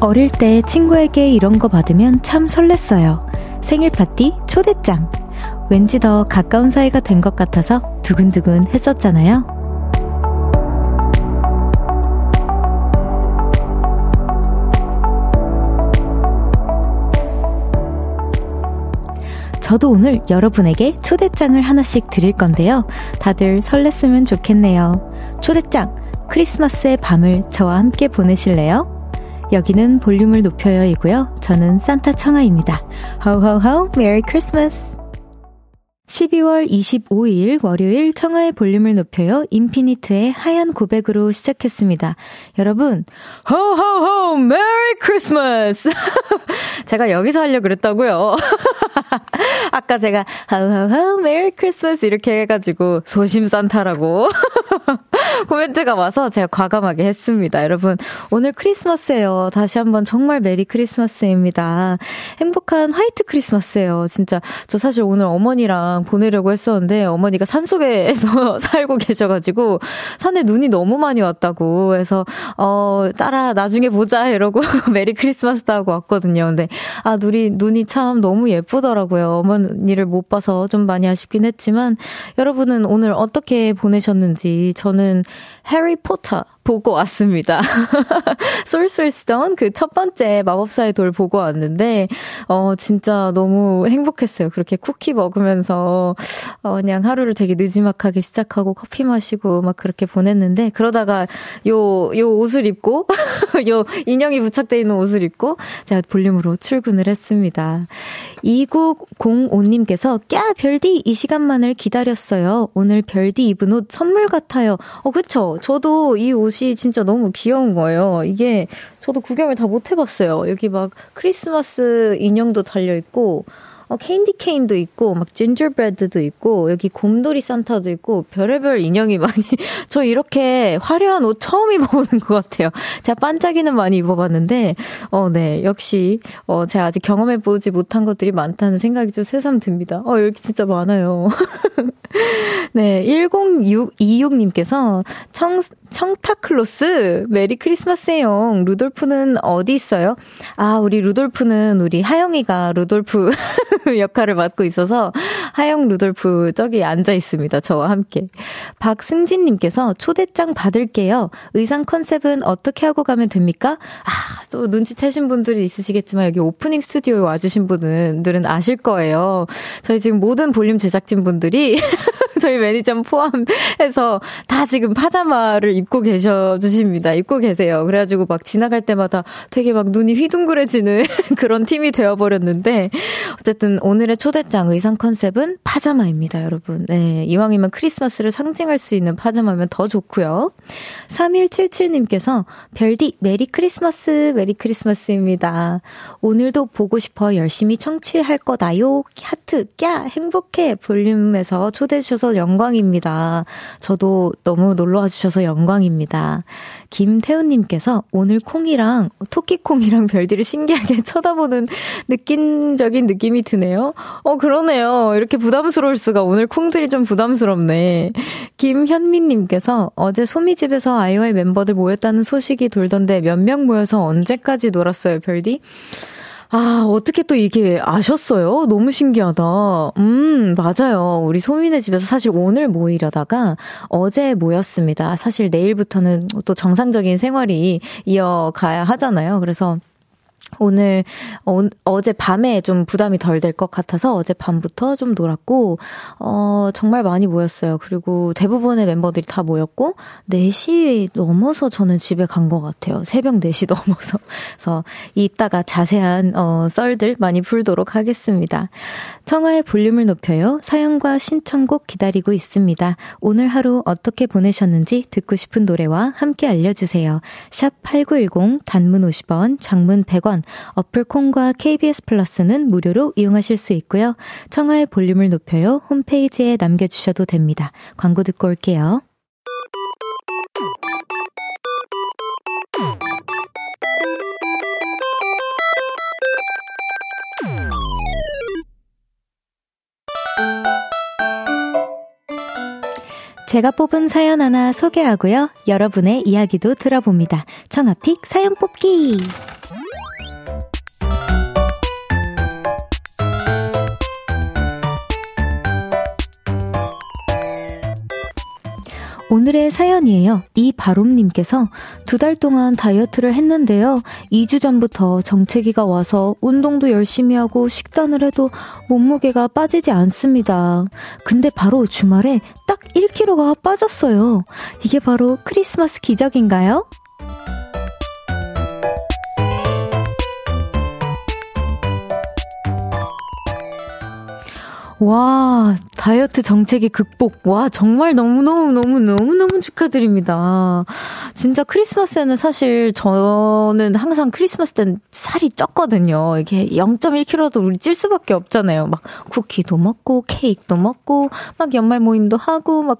어릴 때 친구에게 이런 거 받으면 참 설렜어요. 생일 파티 초대장. 왠지 더 가까운 사이가 된 것 같아서 두근두근 했었잖아요. 저도 오늘 여러분에게 초대장을 하나씩 드릴 건데요. 다들 설렜으면 좋겠네요. 초대장, 크리스마스의 밤을 저와 함께 보내실래요? 여기는 볼륨을 높여요이고요. 저는 산타 청하입니다. 하우하우하우 메리 크리스마스. 12월 25일 월요일 청하의 볼륨을 높여요. 인피니트의 하얀 고백으로 시작했습니다. 여러분, 호호호 메리 크리스마스. 제가 여기서 하려고 그랬다고요. 아까 제가 하우하우하우 메리 크리스마스 이렇게 해가지고 소심 산타라고 코멘트가 와서 제가 과감하게 했습니다. 여러분, 오늘 크리스마스예요. 다시 한번 정말 메리 크리스마스입니다. 행복한 화이트 크리스마스예요. 진짜 저 사실 오늘 어머니랑 보내려고 했었는데 어머니가 산속에서 살고 계셔가지고 산에 눈이 너무 많이 왔다고 해서 어 딸아 나중에 보자 이러고 메리 크리스마스도 하고 왔거든요. 근데 아 눈이 눈이 참 너무 예쁘더라고요. 어머니를 못 봐서 좀 많이 아쉽긴 했지만 여러분은 오늘 어떻게 보내셨는지 저는 해리포터 보고 왔습니다. 솔솔스톤 그 첫 번째 마법사의 돌 보고 왔는데 어 진짜 너무 행복했어요. 그렇게 쿠키 먹으면서 어 그냥 하루를 되게 느지막하게 시작하고 커피 마시고 막 그렇게 보냈는데 그러다가 요요 옷을 입고 요 인형이 부착돼 있는 옷을 입고 제가 볼륨으로 출근을 했습니다. 2905님께서 꺄 별디 이 시간만을 기다렸어요. 오늘 별디 입은 옷 선물 같아요. 어 그쵸? 저도 이 옷이 진짜 너무 귀여운 거예요. 이게 저도 구경을 다 못 해봤어요. 여기 막 크리스마스 인형도 달려있고, 어, 캔디 케인도 있고, 막 진저브레드도 있고, 여기 곰돌이 산타도 있고, 별의별 인형이 많이, 저 이렇게 화려한 옷 처음 입어보는 것 같아요. 제가 반짝이는 많이 입어봤는데, 어, 네, 역시, 어, 제가 아직 경험해보지 못한 것들이 많다는 생각이 좀 새삼 듭니다. 어, 여기 진짜 많아요. 네, 1026님께서 청, 청타클로스, 메리 크리스마스에용. 루돌프는 어디 있어요? 아, 우리 루돌프는 우리 하영이가 루돌프 역할을 맡고 있어서 하영 루돌프 저기 앉아 있습니다. 저와 함께. 박승진님께서 초대장 받을게요. 의상 컨셉은 어떻게 하고 가면 됩니까? 아, 또 눈치채신 분들이 있으시겠지만 여기 오프닝 스튜디오에 와주신 분들은 아실 거예요. 저희 지금 모든 볼륨 제작진 분들이 저희 매니저 포함해서 다 지금 파자마를 입고 계셔 주십니다. 입고 계세요. 그래가지고 막 지나갈 때마다 되게 막 눈이 휘둥그레지는 그런 팀이 되어버렸는데 어쨌든 오늘의 초대장 의상 컨셉은 파자마입니다, 여러분. 네, 이왕이면 크리스마스를 상징할 수 있는 파자마면 더 좋고요. 3177님께서 별디 메리 크리스마스 메리 크리스마스입니다. 오늘도 보고 싶어 열심히 청취할 거다요. 하트 꺄 행복해 볼륨에서 초대해 주셔서 영광입니다. 저도 너무 놀러 와 주셔서 영광 입니다. 김태훈님께서 오늘 콩이랑 토끼콩이랑 별디를 신기하게 쳐다보는 느낀적인 느낌이 드네요. 어 그러네요. 이렇게 부담스러울 수가 오늘 콩들이 좀 부담스럽네. 김현민님께서 어제 소미집에서 아이오아이 멤버들 모였다는 소식이 돌던데 몇 명 모여서 언제까지 놀았어요, 별디? 아, 어떻게 또 이게 아셨어요? 너무 신기하다. 음, 맞아요. 우리 소민의 집에서 사실 오늘 모이려다가 어제 모였습니다. 사실 내일부터는 또 정상적인 생활이 이어가야 하잖아요. 그래서 오늘 어, 제 밤에 좀 부담이 덜 될 것 같아서 어제 밤부터 좀 놀았고 어 정말 많이 모였어요. 그리고 대부분의 멤버들이 다 모였고 4시 넘어서 저는 집에 간 것 같아요. 새벽 4시 넘어서. 그래서 이따가 자세한 어 썰들 많이 풀도록 하겠습니다. 청하의 볼륨을 높여요. 사연과 신청곡 기다리고 있습니다. 오늘 하루 어떻게 보내셨는지 듣고 싶은 노래와 함께 알려 주세요. 샵 8910 단문 50원, 장문 100원 어플 콩과 KBS 플러스는 무료로 이용하실 수 있고요. 청하의 볼륨을 높여요. 홈페이지에 남겨주셔도 됩니다. 광고 듣고 올게요. 제가 뽑은 사연 하나 소개하고요. 여러분의 이야기도 들어봅니다. 청아픽 사연 뽑기! 오늘의 사연이에요. 이바롬님께서 두 달 동안 다이어트를 했는데요. 2주 전부터 정체기가 와서 운동도 열심히 하고 식단을 해도 몸무게가 빠지지 않습니다. 근데 바로 주말에 딱 1kg가 빠졌어요. 이게 바로 크리스마스 기적인가요? 와, 다이어트 정체기 극복. 와, 정말 너무너무너무너무너무 축하드립니다. 진짜 크리스마스에는 사실 저는 항상 크리스마스 때는 살이 쪘거든요. 이게 0.1kg도 우리 찔 수밖에 없잖아요. 막 쿠키도 먹고, 케이크도 먹고, 막 연말 모임도 하고, 막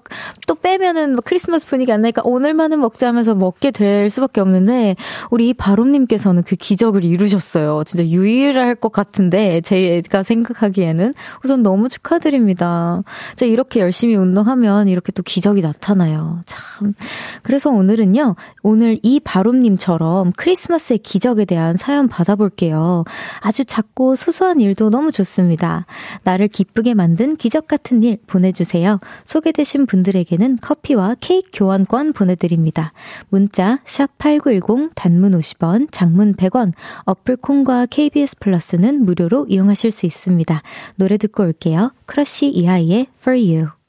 또 빼면은 막 크리스마스 분위기 안 나니까 오늘만은 먹자 하면서 먹게 될 수밖에 없는데, 우리 이 바롬님께서는 그 기적을 이루셨어요. 진짜 유일할 것 같은데, 제가 생각하기에는. 우선 너무 축하드립니다. 자, 이렇게 열심히 운동하면 이렇게 또 기적이 나타나요. 참. 그래서 오늘은요, 오늘 이 바롬님처럼 크리스마스의 기적에 대한 사연 받아볼게요. 아주 작고 소소한 일도 너무 좋습니다. 나를 기쁘게 만든 기적 같은 일 보내주세요. 소개되신 분들에게는 커피와 케이크 교환권 보내드립니다. 문자, 샵8910, 단문 50원, 장문 100원, 어플 콩과 KBS 플러스는 무료로 이용하실 수 있습니다. 노래 듣고 올게요. 크러쉬 이하이의 For You.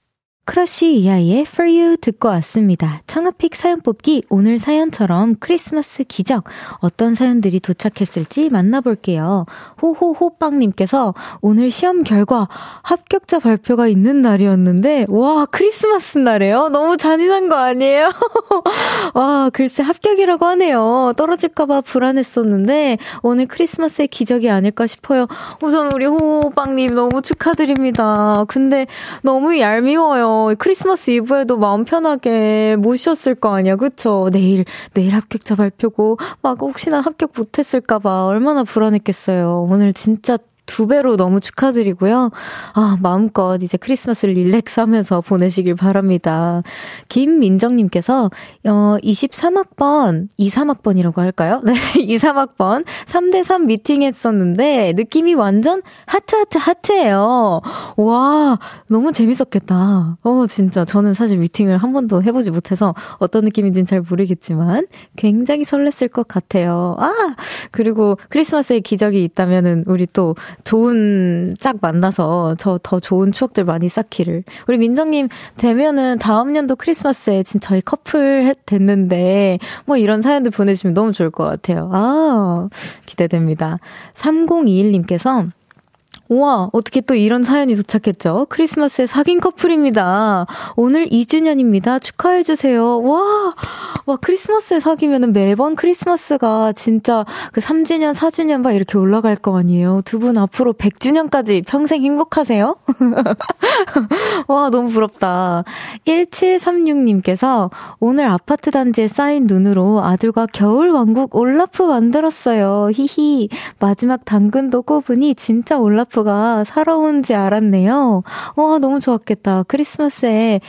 크러쉬 이하이의 For You 듣고 왔습니다. 청하픽 사연 뽑기 오늘 사연처럼 크리스마스 기적 어떤 사연들이 도착했을지 만나볼게요. 호호호빵님께서 오늘 시험 결과 합격자 발표가 있는 날이었는데 와 크리스마스 날에요? 너무 잔인한 거 아니에요? 와 글쎄 합격이라고 하네요. 떨어질까봐 불안했었는데 오늘 크리스마스의 기적이 아닐까 싶어요. 우선 우리 호호빵님 너무 축하드립니다. 근데 너무 얄미워요. 크리스마스 이브에도 마음 편하게 모셨을 거 아니야, 그쵸? 내일, 내일 합격자 발표고, 막 혹시나 합격 못했을까봐 얼마나 불안했겠어요. 오늘 진짜 두 배로 너무 축하드리고요. 아, 마음껏 이제 크리스마스를 릴렉스 하면서 보내시길 바랍니다. 김민정님께서, 어, 23학번, 23학번이라고 할까요? 네, 23학번 3대3 미팅 했었는데, 느낌이 완전 하트 하트 하트예요. 와, 너무 재밌었겠다. 어, 진짜. 저는 사실 미팅을 한 번도 해보지 못해서 어떤 느낌인지는 잘 모르겠지만, 굉장히 설렜을 것 같아요. 아! 그리고 크리스마스의 기적이 있다면은, 우리 또 좋은 짝 만나서 저 더 좋은 추억들 많이 쌓기를. 우리 민정님 되면은 다음 년도 크리스마스에 진짜 저희 커플 됐는데 뭐 이런 사연들 보내주시면 너무 좋을 것 같아요. 아, 기대됩니다. 3021님께서 우와, 어떻게 또 이런 사연이 도착했죠? 크리스마스에 사귄 커플입니다. 오늘 2주년입니다. 축하해주세요. 와, 와, 크리스마스에 사귀면 매번 크리스마스가 진짜 그 3주년, 4주년 막 이렇게 올라갈 거 아니에요? 두 분 앞으로 100주년까지 평생 행복하세요? 와, 너무 부럽다. 1736님께서 오늘 아파트 단지에 쌓인 눈으로 아들과 겨울왕국 올라프 만들었어요. 히히. 마지막 당근도 꽂으니 진짜 올라프 가 살아온 지 알았네요. 와, 너무 좋았겠다. 크리스마스에,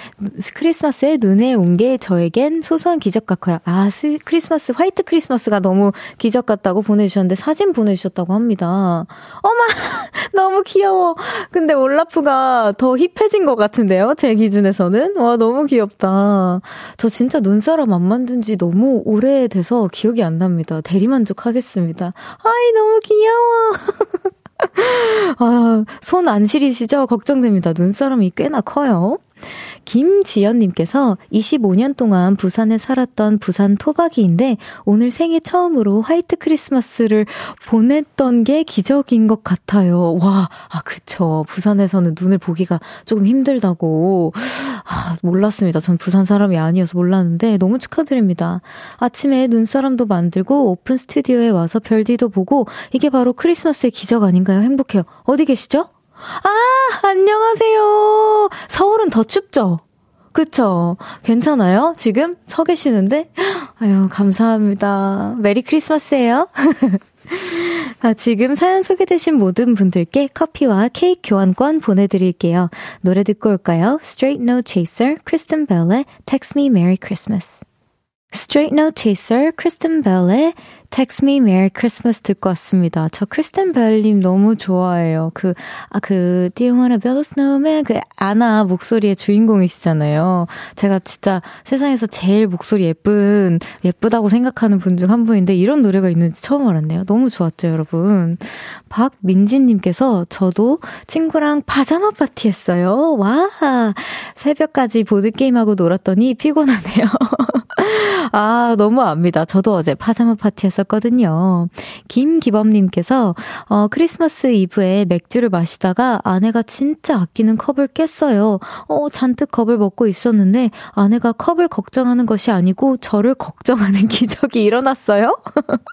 크리스마스에 눈이 온 게 저에겐 소소한 기적 같아요. 아, 스, 크리스마스, 화이트 크리스마스가 너무 기적 같다고 보내주셨는데 사진 보내주셨다고 합니다. 어마! 너무 귀여워. 근데 올라프가 더 힙해진 것 같은데요? 제 기준에서는. 와, 너무 귀엽다. 저 진짜 눈사람 안 만든 지 너무 오래돼서 기억이 안 납니다. 대리만족 하겠습니다. 아이, 너무 귀여워. 아, 손 안 시리시죠? 걱정됩니다. 눈사람이 꽤나 커요. 김지연님께서 25년 동안 부산에 살았던 부산 토박이인데 오늘 생애 처음으로 화이트 크리스마스를 보냈던 게 기적인 것 같아요. 와, 아, 그쵸. 부산에서는 눈을 보기가 조금 힘들다고. 아, 몰랐습니다. 전 부산 사람이 아니어서 몰랐는데 너무 축하드립니다. 아침에 눈사람도 만들고 오픈 스튜디오에 와서 별디도 보고 이게 바로 크리스마스의 기적 아닌가요? 행복해요. 어디 계시죠? 아, 안녕하세요. 서울은 더 춥죠? 그쵸? 괜찮아요? 지금 서 계시는데? 아유, 감사합니다. 메리 크리스마스예요. 아, 지금 사연 소개되신 모든 분들께 커피와 케이크 교환권 보내드릴게요. 노래 듣고 올까요? Straight No Chaser, 크리스틴 벨의 Text Me Merry Christmas. Straight No Chaser, 크리스틴 벨의 Text Me Merry Christmas 듣고 왔습니다. 저 크리스틴 벨님 너무 좋아해요. 그, 아, 그, Do you wanna build a snowman? 그, 아나 목소리의 주인공이시잖아요. 제가 진짜 세상에서 제일 목소리 예쁜, 예쁘다고 생각하는 분 중 한 분인데 이런 노래가 있는지 처음 알았네요. 너무 좋았죠, 여러분. 박민지님께서 저도 친구랑 파자마 파티 했어요. 와! 새벽까지 보드게임하고 놀았더니 피곤하네요. 아, 너무 압니다. 저도 어제 파자마 파티 했었거든요. 김기범님께서, 어, 크리스마스 이브에 맥주를 마시다가 아내가 진짜 아끼는 컵을 깼어요. 어, 잔뜩 컵을 먹고 있었는데 아내가 컵을 걱정하는 것이 아니고 저를 걱정하는 기적이 일어났어요?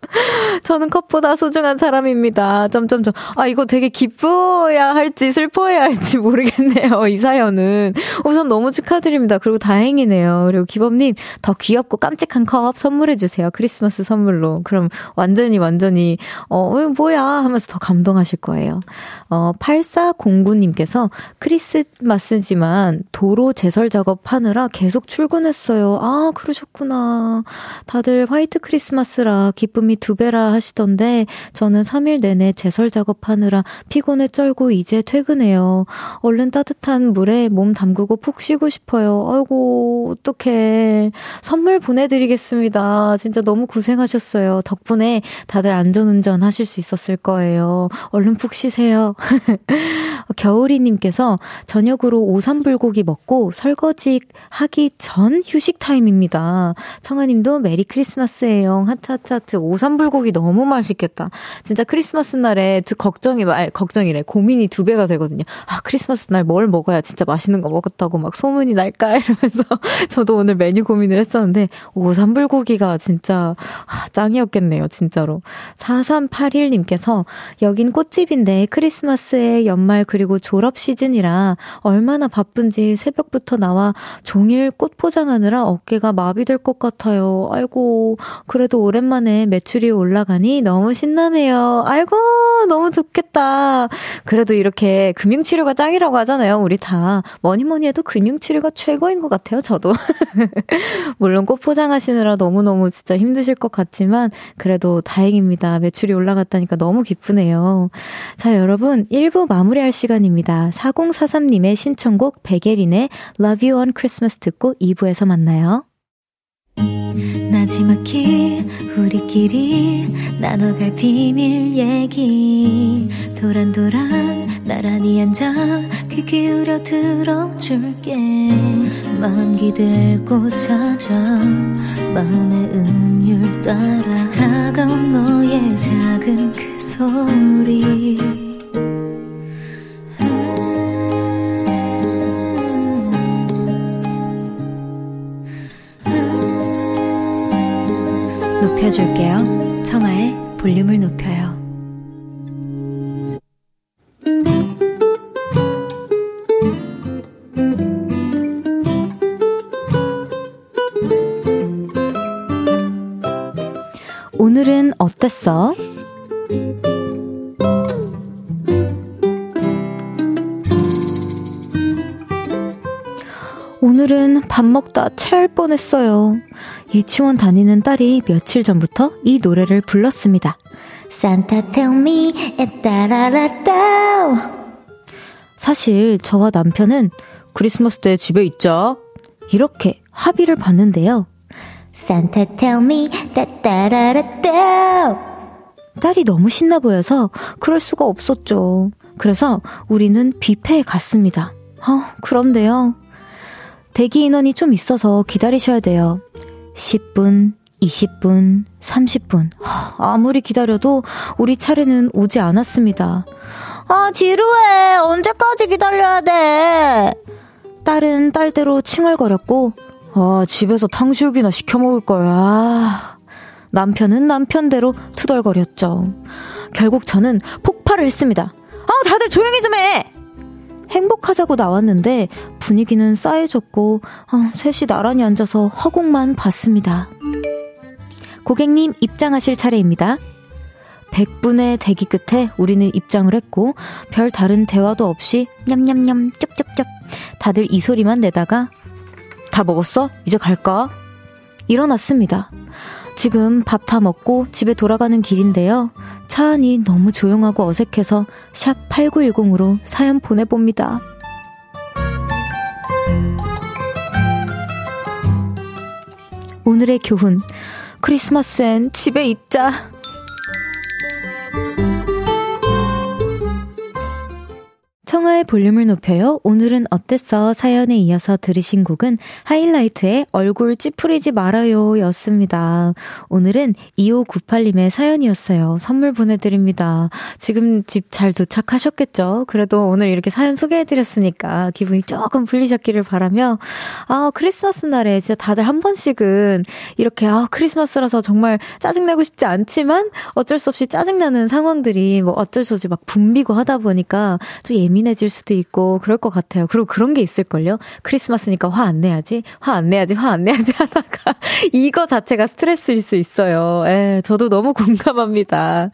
저는 컵보다 소중한 사람입니다. 점점점. 아, 이거 되게 기뻐야 할지 슬퍼해야 할지 모르겠네요. 이 사연은. 우선 너무 축하드립니다. 그리고 다행이네요. 그리고 기범님, 더 귀 엽고 깜찍한 컵 선물해주세요. 크리스마스 선물로. 그럼 완전히, 완전히, 어, 뭐야? 하면서 더 감동하실 거예요. 어, 8409님께서 크리스마스지만 도로 제설 작업하느라 계속 출근했어요. 아, 그러셨구나. 다들 화이트 크리스마스라 기쁨이 두 배라 하시던데 저는 3일 내내 제설 작업하느라 피곤에 쩔고 이제 퇴근해요. 얼른 따뜻한 물에 몸 담그고 푹 쉬고 싶어요. 아이고, 어떡해. 선물 보내드리겠습니다. 진짜 너무 고생하셨어요. 덕분에 다들 안전운전 하실 수 있었을 거예요. 얼른 푹 쉬세요. 겨울이님께서 저녁으로 오삼불고기 먹고 설거지 하기 전 휴식 타임입니다. 청하님도 메리 크리스마스예요. 하트 하트 하트. 오삼불고기 너무 맛있겠다. 진짜 크리스마스 날에 두 걱정이 말 걱정이래. 고민이 두 배가 되거든요. 아 크리스마스 날 뭘 먹어야 진짜 맛있는 거 먹었다고 막 소문이 날까 이러면서 저도 오늘 메뉴 고민을 했었는데 오삼불고기가 진짜 아, 짱이었겠네요. 진짜로. 4381님께서 여긴 꽃집인데 크리스마스에 연말 그리고 졸업 시즌이라 얼마나 바쁜지 새벽부터 나와 종일 꽃 포장하느라 어깨가 마비될 것 같아요. 아이고, 그래도 오랜만에 매출이 올라가니 너무 신나네요. 아이고, 너무 좋겠다. 그래도 이렇게 금융치료가 짱이라고 하잖아요. 우리 다. 뭐니 뭐니 해도 금융치료가 최고인 것 같아요. 저도. 물론 꽃 포장하시느라 너무너무 진짜 힘드실 것 같지만 그래도 다행입니다. 매출이 올라갔다니까 너무 기쁘네요. 자, 여러분 1부 마무리할 시간입니다. 4043님의 신청곡 베게린의 Love You on Christmas 듣고 2부에서 만나요. 나지막히 우리끼리 나눠갈 비밀 얘기 도란도란 나란히 앉아 귀 기울여 들어줄게 마음 기대고 찾아 마음의 음율 따라 다가온 너의 작은 그 소리 높여줄게요. 청하의 볼륨을 높여요. 어땠어? 오늘은 밥 먹다 체할 뻔했어요. 유치원 다니는 딸이 며칠 전부터 이 노래를 불렀습니다. Santa tell me, 에따라라따. 사실 저와 남편은 크리스마스 때 집에 있자. 이렇게 합의를 봤는데요. Santa tell me, 따따라라따. 딸이 너무 신나 보여서 그럴 수가 없었죠. 그래서 우리는 뷔페에 갔습니다. 어, 그런데요. 대기 인원이 좀 있어서 기다리셔야 돼요. 10분, 20분, 30분. 아무리 기다려도 우리 차례는 오지 않았습니다. 아, 지루해. 언제까지 기다려야 돼? 딸은 딸대로 칭얼거렸고, 아, 집에서 탕수육이나 시켜 먹을 거야. 남편은 남편대로 투덜거렸죠. 결국 저는 폭발을 했습니다. 아, 다들 조용히 좀 해! 행복하자고 나왔는데 분위기는 싸해졌고 어, 셋이 나란히 앉아서 허공만 봤습니다. 고객님 입장하실 차례입니다. 100분의 대기 끝에 우리는 입장을 했고 별 다른 대화도 없이 냠냠냠 쩝쩝쩝 다들 이 소리만 내다가 다 먹었어? 이제 갈까? 일어났습니다. 지금 밥 다 먹고 집에 돌아가는 길인데요. 차 안이 너무 조용하고 어색해서 샵 8910으로 사연 보내봅니다. 오늘의 교훈. 크리스마스엔 집에 있자. 청하의 볼륨을 높여요. 오늘은 어땠어? 사연에 이어서 들으신 곡은 하이라이트의 얼굴 찌푸리지 말아요 였습니다. 오늘은 2598님의 사연이었어요. 선물 보내드립니다. 지금 집 잘 도착하셨겠죠? 그래도 오늘 이렇게 사연 소개해드렸으니까 기분이 조금 풀리셨기를 바라며, 아, 크리스마스 날에 진짜 다들 한 번씩은 이렇게, 아, 크리스마스라서 정말 짜증내고 싶지 않지만 어쩔 수 없이 짜증나는 상황들이 뭐 어쩔 수 없이 막 붐비고 하다 보니까 좀 예민 예민해질 수도 있고 그럴 것 같아요. 그리고 그런 게 있을걸요? 크리스마스니까 화 안 내야지, 화 안 내야지, 화 안 내야지 하다가 이거 자체가 스트레스일 수 있어요. 예, 저도 너무 공감합니다.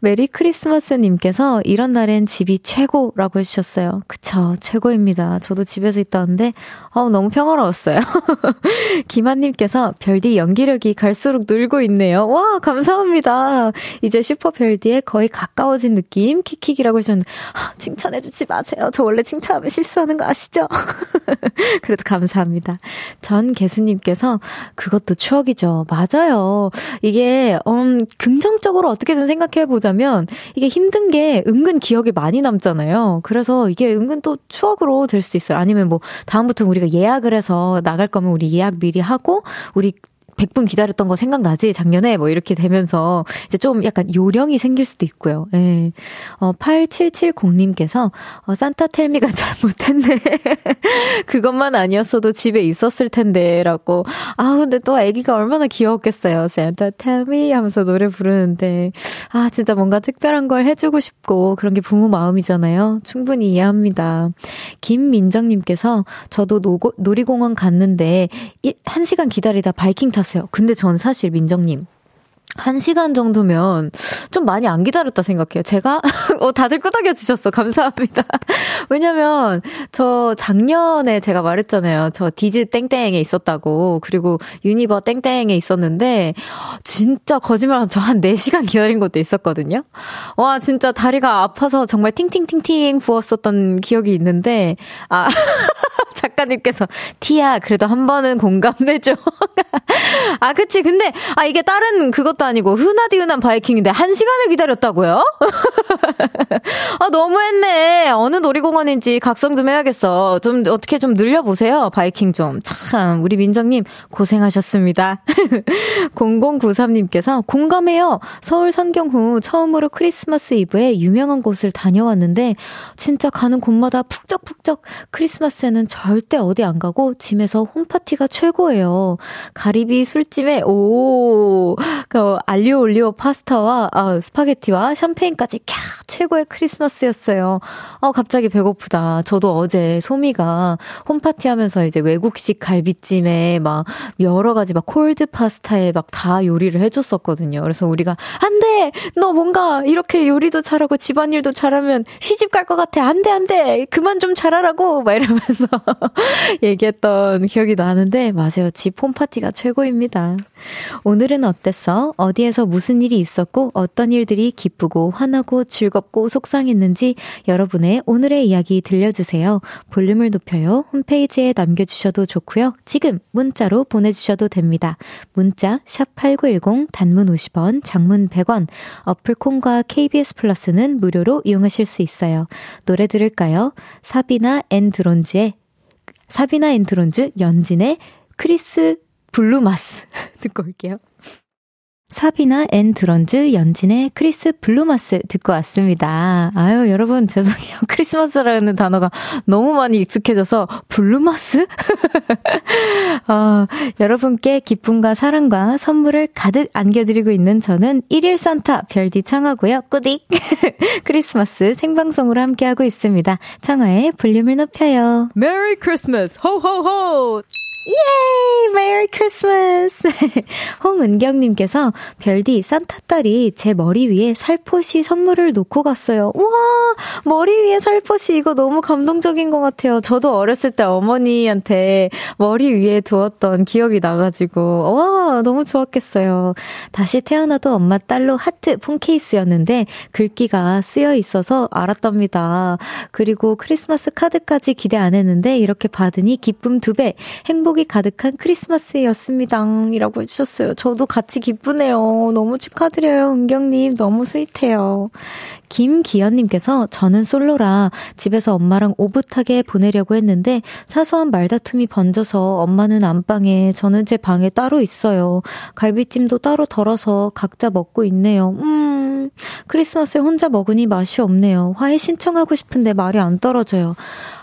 메리 크리스마스님께서 이런 날엔 집이 최고라고 해주셨어요. 그쵸, 최고입니다. 저도 집에서 있다 왔는데, 어우, 너무 평화로웠어요. 김한님께서 별디 연기력이 갈수록 늘고 있네요. 와, 감사합니다. 이제 슈퍼 별디에 거의 가까워진 느낌, 킥킥이라고 해주셨는데, 아, 칭찬해주지 마세요. 저 원래 칭찬하면 실수하는 거 아시죠? 그래도 감사합니다. 전 개수님께서 그것도 추억이죠. 맞아요. 이게, 음, 긍정적으로 어떻게든 생각해 보자 보자면 이게 힘든 게 은근 기억에 많이 남잖아요. 그래서 이게 은근 또 추억으로 될 수도 있어요. 아니면 뭐 다음부터 우리가 예약을 해서 나갈 거면 우리 예약 미리 하고 우리 100분 기다렸던 거 생각나지? 작년에 뭐 이렇게 되면서 이제 좀 약간 요령이 생길 수도 있고요. 예. 어, 8770님께서 어, 산타 텔미가 잘못했네. 그것만 아니었어도 집에 있었을 텐데 라고. 아, 근데 또 아기가 얼마나 귀여웠겠어요. 산타 텔미 하면서 노래 부르는데 아, 진짜 뭔가 특별한 걸 해주고 싶고 그런 게 부모 마음이잖아요. 충분히 이해합니다. 김민정님께서 저도 노고, 놀이공원 갔는데 1시간 기다리다 바이킹 탔어요. 근데 전 사실 민정님. 한 시간 정도면 좀 많이 안 기다렸다 생각해요. 제가, 어, 다들 끄덕여 주셨어. 감사합니다. 왜냐면, 저 작년에 제가 말했잖아요. 저 디즈 땡땡에 있었다고. 그리고 유니버 땡땡에 있었는데, 진짜 거짓말하면 저한 4시간 기다린 것도 있었거든요. 와, 진짜 다리가 아파서 정말 팅팅팅팅 부었었던 기억이 있는데, 아, 작가님께서, 디야, 그래도 한 번은 공감해줘. 아, 그치. 근데, 아, 이게 다른 그것도 아니고, 흔하디 흔한 바이킹인데, 한 시간을 기다렸다고요? 아, 너무했네. 어느 놀이공원인지 각성 좀 해야겠어. 좀, 어떻게 좀 늘려보세요. 바이킹 좀. 참, 우리 민정님, 고생하셨습니다. 0093님께서, 공감해요. 서울 선경 후 처음으로 크리스마스 이브에 유명한 곳을 다녀왔는데, 진짜 가는 곳마다 푹적푹적 크리스마스에는 절대 어디 안 가고, 짐에서 홈파티가 최고예요. 가리비 술찜에 오, 그 알리오 올리오 파스타와 아, 스파게티와 샴페인까지 캬 최고의 크리스마스였어요. 어 갑자기 배고프다. 저도 어제 소미가 홈파티 하면서 이제 외국식 갈비찜에 막 여러 가지 막 콜드 파스타에 막 다 요리를 해줬었거든요. 그래서 우리가 안 돼, 너 뭔가 이렇게 요리도 잘하고 집안일도 잘하면 시집 갈 것 같아. 안 돼, 안 돼. 그만 좀 잘하라고 막 이러면서 얘기했던 기억이 나는데 맞아요. 집 홈파티가 최고입니다. 오늘은 어땠어? 어디에서 무슨 일이 있었고 어떤 일들이 기쁘고 화나고 즐겁고 속상했는지 여러분의 오늘의 이야기 들려주세요. 볼륨을 높여요. 홈페이지에 남겨주셔도 좋고요. 지금 문자로 보내주셔도 됩니다. 문자 샵8910 단문 50원, 장문 100원, 어플 콩과 KBS 플러스는 무료로 이용하실 수 있어요. 노래 들을까요? 사비나 앤 드론즈의 사비나 앤 드론즈 연진의 크리스 블루마스 듣고 올게요. 사비나 앤 드론즈 연진의 크리스 블루마스 듣고 왔습니다. 아유, 여러분, 죄송해요. 크리스마스라는 단어가 너무 많이 익숙해져서, 블루마스? 어, 여러분께 기쁨과 사랑과 선물을 가득 안겨드리고 있는 저는 1일 산타 별디 청하고요. 꾸딕! 크리스마스 생방송으로 함께하고 있습니다. 청하의 볼륨을 높여요. 메리 크리스마스! 호호호! 예이! 메리 크리스마스! 홍은경님께서 별디 산타딸이 제 머리 위에 살포시 선물을 놓고 갔어요. 우와! 머리 위에 살포시 이거 너무 감동적인 것 같아요. 저도 어렸을 때 어머니한테 머리 위에 두었던 기억이 나가지고, 와, 너무 좋았겠어요. 다시 태어나도 엄마 딸로 하트 폰케이스였는데 글귀가 쓰여 있어서 알았답니다. 그리고 크리스마스 카드까지 기대 안 했는데 이렇게 받으니 기쁨 두 배, 행복 이 가득한 크리스마스였습니다. 이라고 해주셨어요. 저도 같이 기쁘네요. 너무 축하드려요, 은경님. 너무 스윗해요. 김기현님께서 저는 솔로라 집에서 엄마랑 오붓하게 보내려고 했는데 사소한 말다툼이 번져서 엄마는 안방에 저는 제 방에 따로 있어요. 갈비찜도 따로 덜어서 각자 먹고 있네요. 음, 크리스마스에 혼자 먹으니 맛이 없네요. 화해 신청하고 싶은데 말이 안 떨어져요.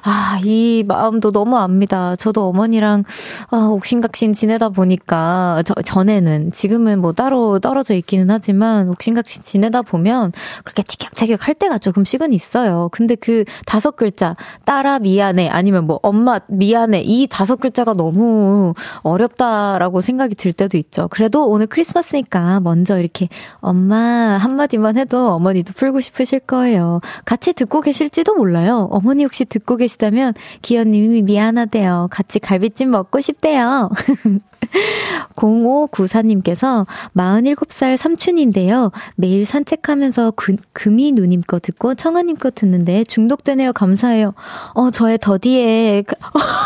아, 이 마음도 너무 압니다. 저도 어머니랑 아, 옥신각신 지내다 보니까 저, 전에는 지금은 뭐 따로 떨어져 있기는 하지만 옥신각신 지내다 보면 그렇게 티격태격 할 때가 조금씩은 있어요. 근데 그 다섯 글자 따라 미안해 아니면 뭐 엄마 미안해 이 다섯 글자가 너무 어렵다라고 생각이 들 때도 있죠. 그래도 오늘 크리스마스니까 먼저 이렇게 엄마 한마디 만 해도 어머니도 풀고 싶으실 거예요. 같이 듣고 계실지도 몰라요. 어머니 혹시 듣고 계시 계시다면 기현님이 미안하대요. 같이 갈비찜 먹고 싶대요. 0594님께서 47살 삼촌인데요. 매일 산책하면서 그, 금이 누님 거 듣고 청아님 거 듣는데 중독되네요. 감사해요. 어, 저의 더디에,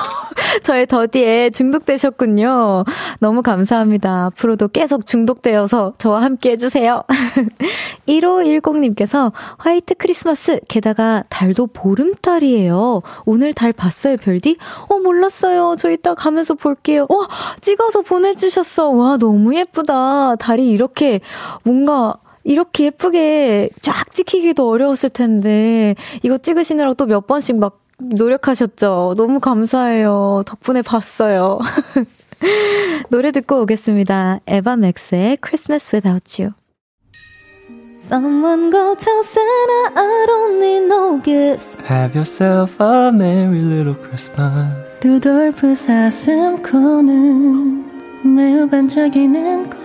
저의 더디에 중독되셨군요. 너무 감사합니다. 앞으로도 계속 중독되어서 저와 함께 해주세요. 1510님께서 화이트 크리스마스, 게다가 달도 보름달이에요. 오늘 달 봤어요, 별디? 어, 몰랐어요. 저 이따 가면서 볼게요. 와, 찍어서 보내주셨어. 와, 너무 예쁘다. 달이 이렇게 뭔가 이렇게 예쁘게 쫙 찍히기도 어려웠을 텐데, 이거 찍으시느라고 또 몇 번씩 막 노력하셨죠? 너무 감사해요. 덕분에 봤어요. 노래 듣고 오겠습니다. 에바 맥스의 Christmas Without You. Someone go tell Santa I don't need no gifts. Have yourself a merry little Christmas. 루돌프 사슴코는 매우 반짝이는 것.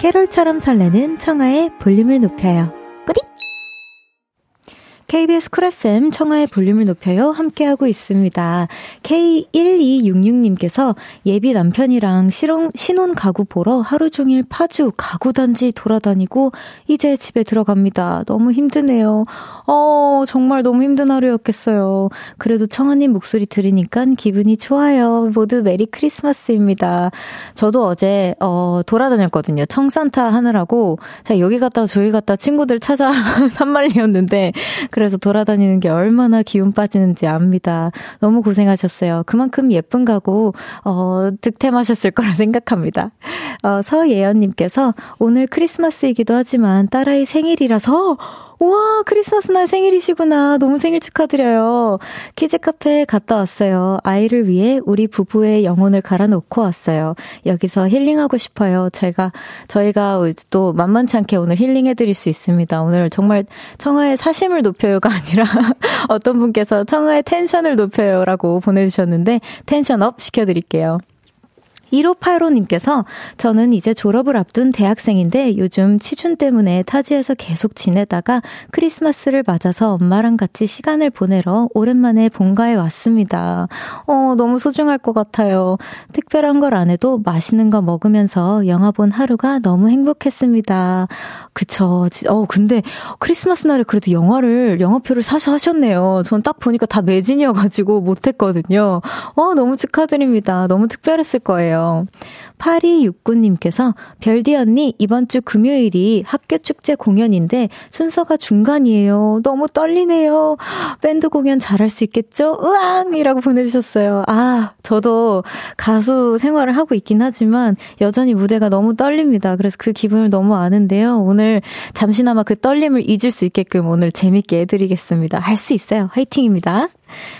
캐롤처럼 설레는 청하의 볼륨을 높여요. KBS Cool FM 청하의 볼륨을 높여요. 함께하고 있습니다. K1266님께서 예비 남편이랑 실혼, 신혼 가구 보러 하루 종일 파주 가구단지 돌아다니고 이제 집에 들어갑니다. 너무 힘드네요. 어, 정말 너무 힘든 하루였겠어요. 그래도 청아님 목소리 들으니까 기분이 좋아요. 모두 메리 크리스마스입니다. 저도 어제, 어, 돌아다녔거든요. 청산타 하느라고. 자, 여기 갔다 저기 갔다 친구들 찾아 산말이었는데, 그래 서 돌아다니는 게 얼마나 기운 빠지는지 압니다. 너무 고생하셨어요. 그만큼 예쁜 가구, 어, 득템하셨을 거라 생각합니다. 어, 서예연님께서 오늘 크리스마스이기도 하지만 딸아이 생일이라서 우와, 크리스마스 날 생일이시구나. 너무 생일 축하드려요. 키즈 카페에 갔다 왔어요. 아이를 위해 우리 부부의 영혼을 갈아놓고 왔어요. 여기서 힐링하고 싶어요. 제가, 저희가 또 만만치 않게 오늘 힐링해드릴 수 있습니다. 오늘 정말 청하의 사심을 높여요가 아니라 어떤 분께서 청하의 tension을 높여요라고 보내주셨는데 tension up 시켜드릴게요. 1585님께서 저는 이제 졸업을 앞둔 대학생인데 요즘 취준 때문에 타지에서 계속 지내다가 크리스마스를 맞아서 엄마랑 같이 시간을 보내러 오랜만에 본가에 왔습니다. 어, 너무 소중할 것 같아요. 특별한 걸 안 해도 맛있는 거 먹으면서 영화 본 하루가 너무 행복했습니다. 그쵸. 어, 근데 크리스마스 날에 그래도 영화를, 영화표를 사셔 하셨네요. 전 딱 보니까 다 매진이어가지고 못했거든요. 어, 너무 축하드립니다. 너무 특별했을 거예요. 8269님께서 별디 언니 이번 주 금요일이 학교 축제 공연인데 순서가 중간이에요. 너무 떨리네요. 밴드 공연 잘할 수 있겠죠? 으앙이라고 보내주셨어요. 아, 저도 가수 생활을 하고 있긴 하지만 여전히 무대가 너무 떨립니다. 그래서 그 기분을 너무 아는데요. 오늘 잠시나마 그 떨림을 잊을 수 있게끔 오늘 재밌게 해드리겠습니다. 할 수 있어요. 화이팅입니다.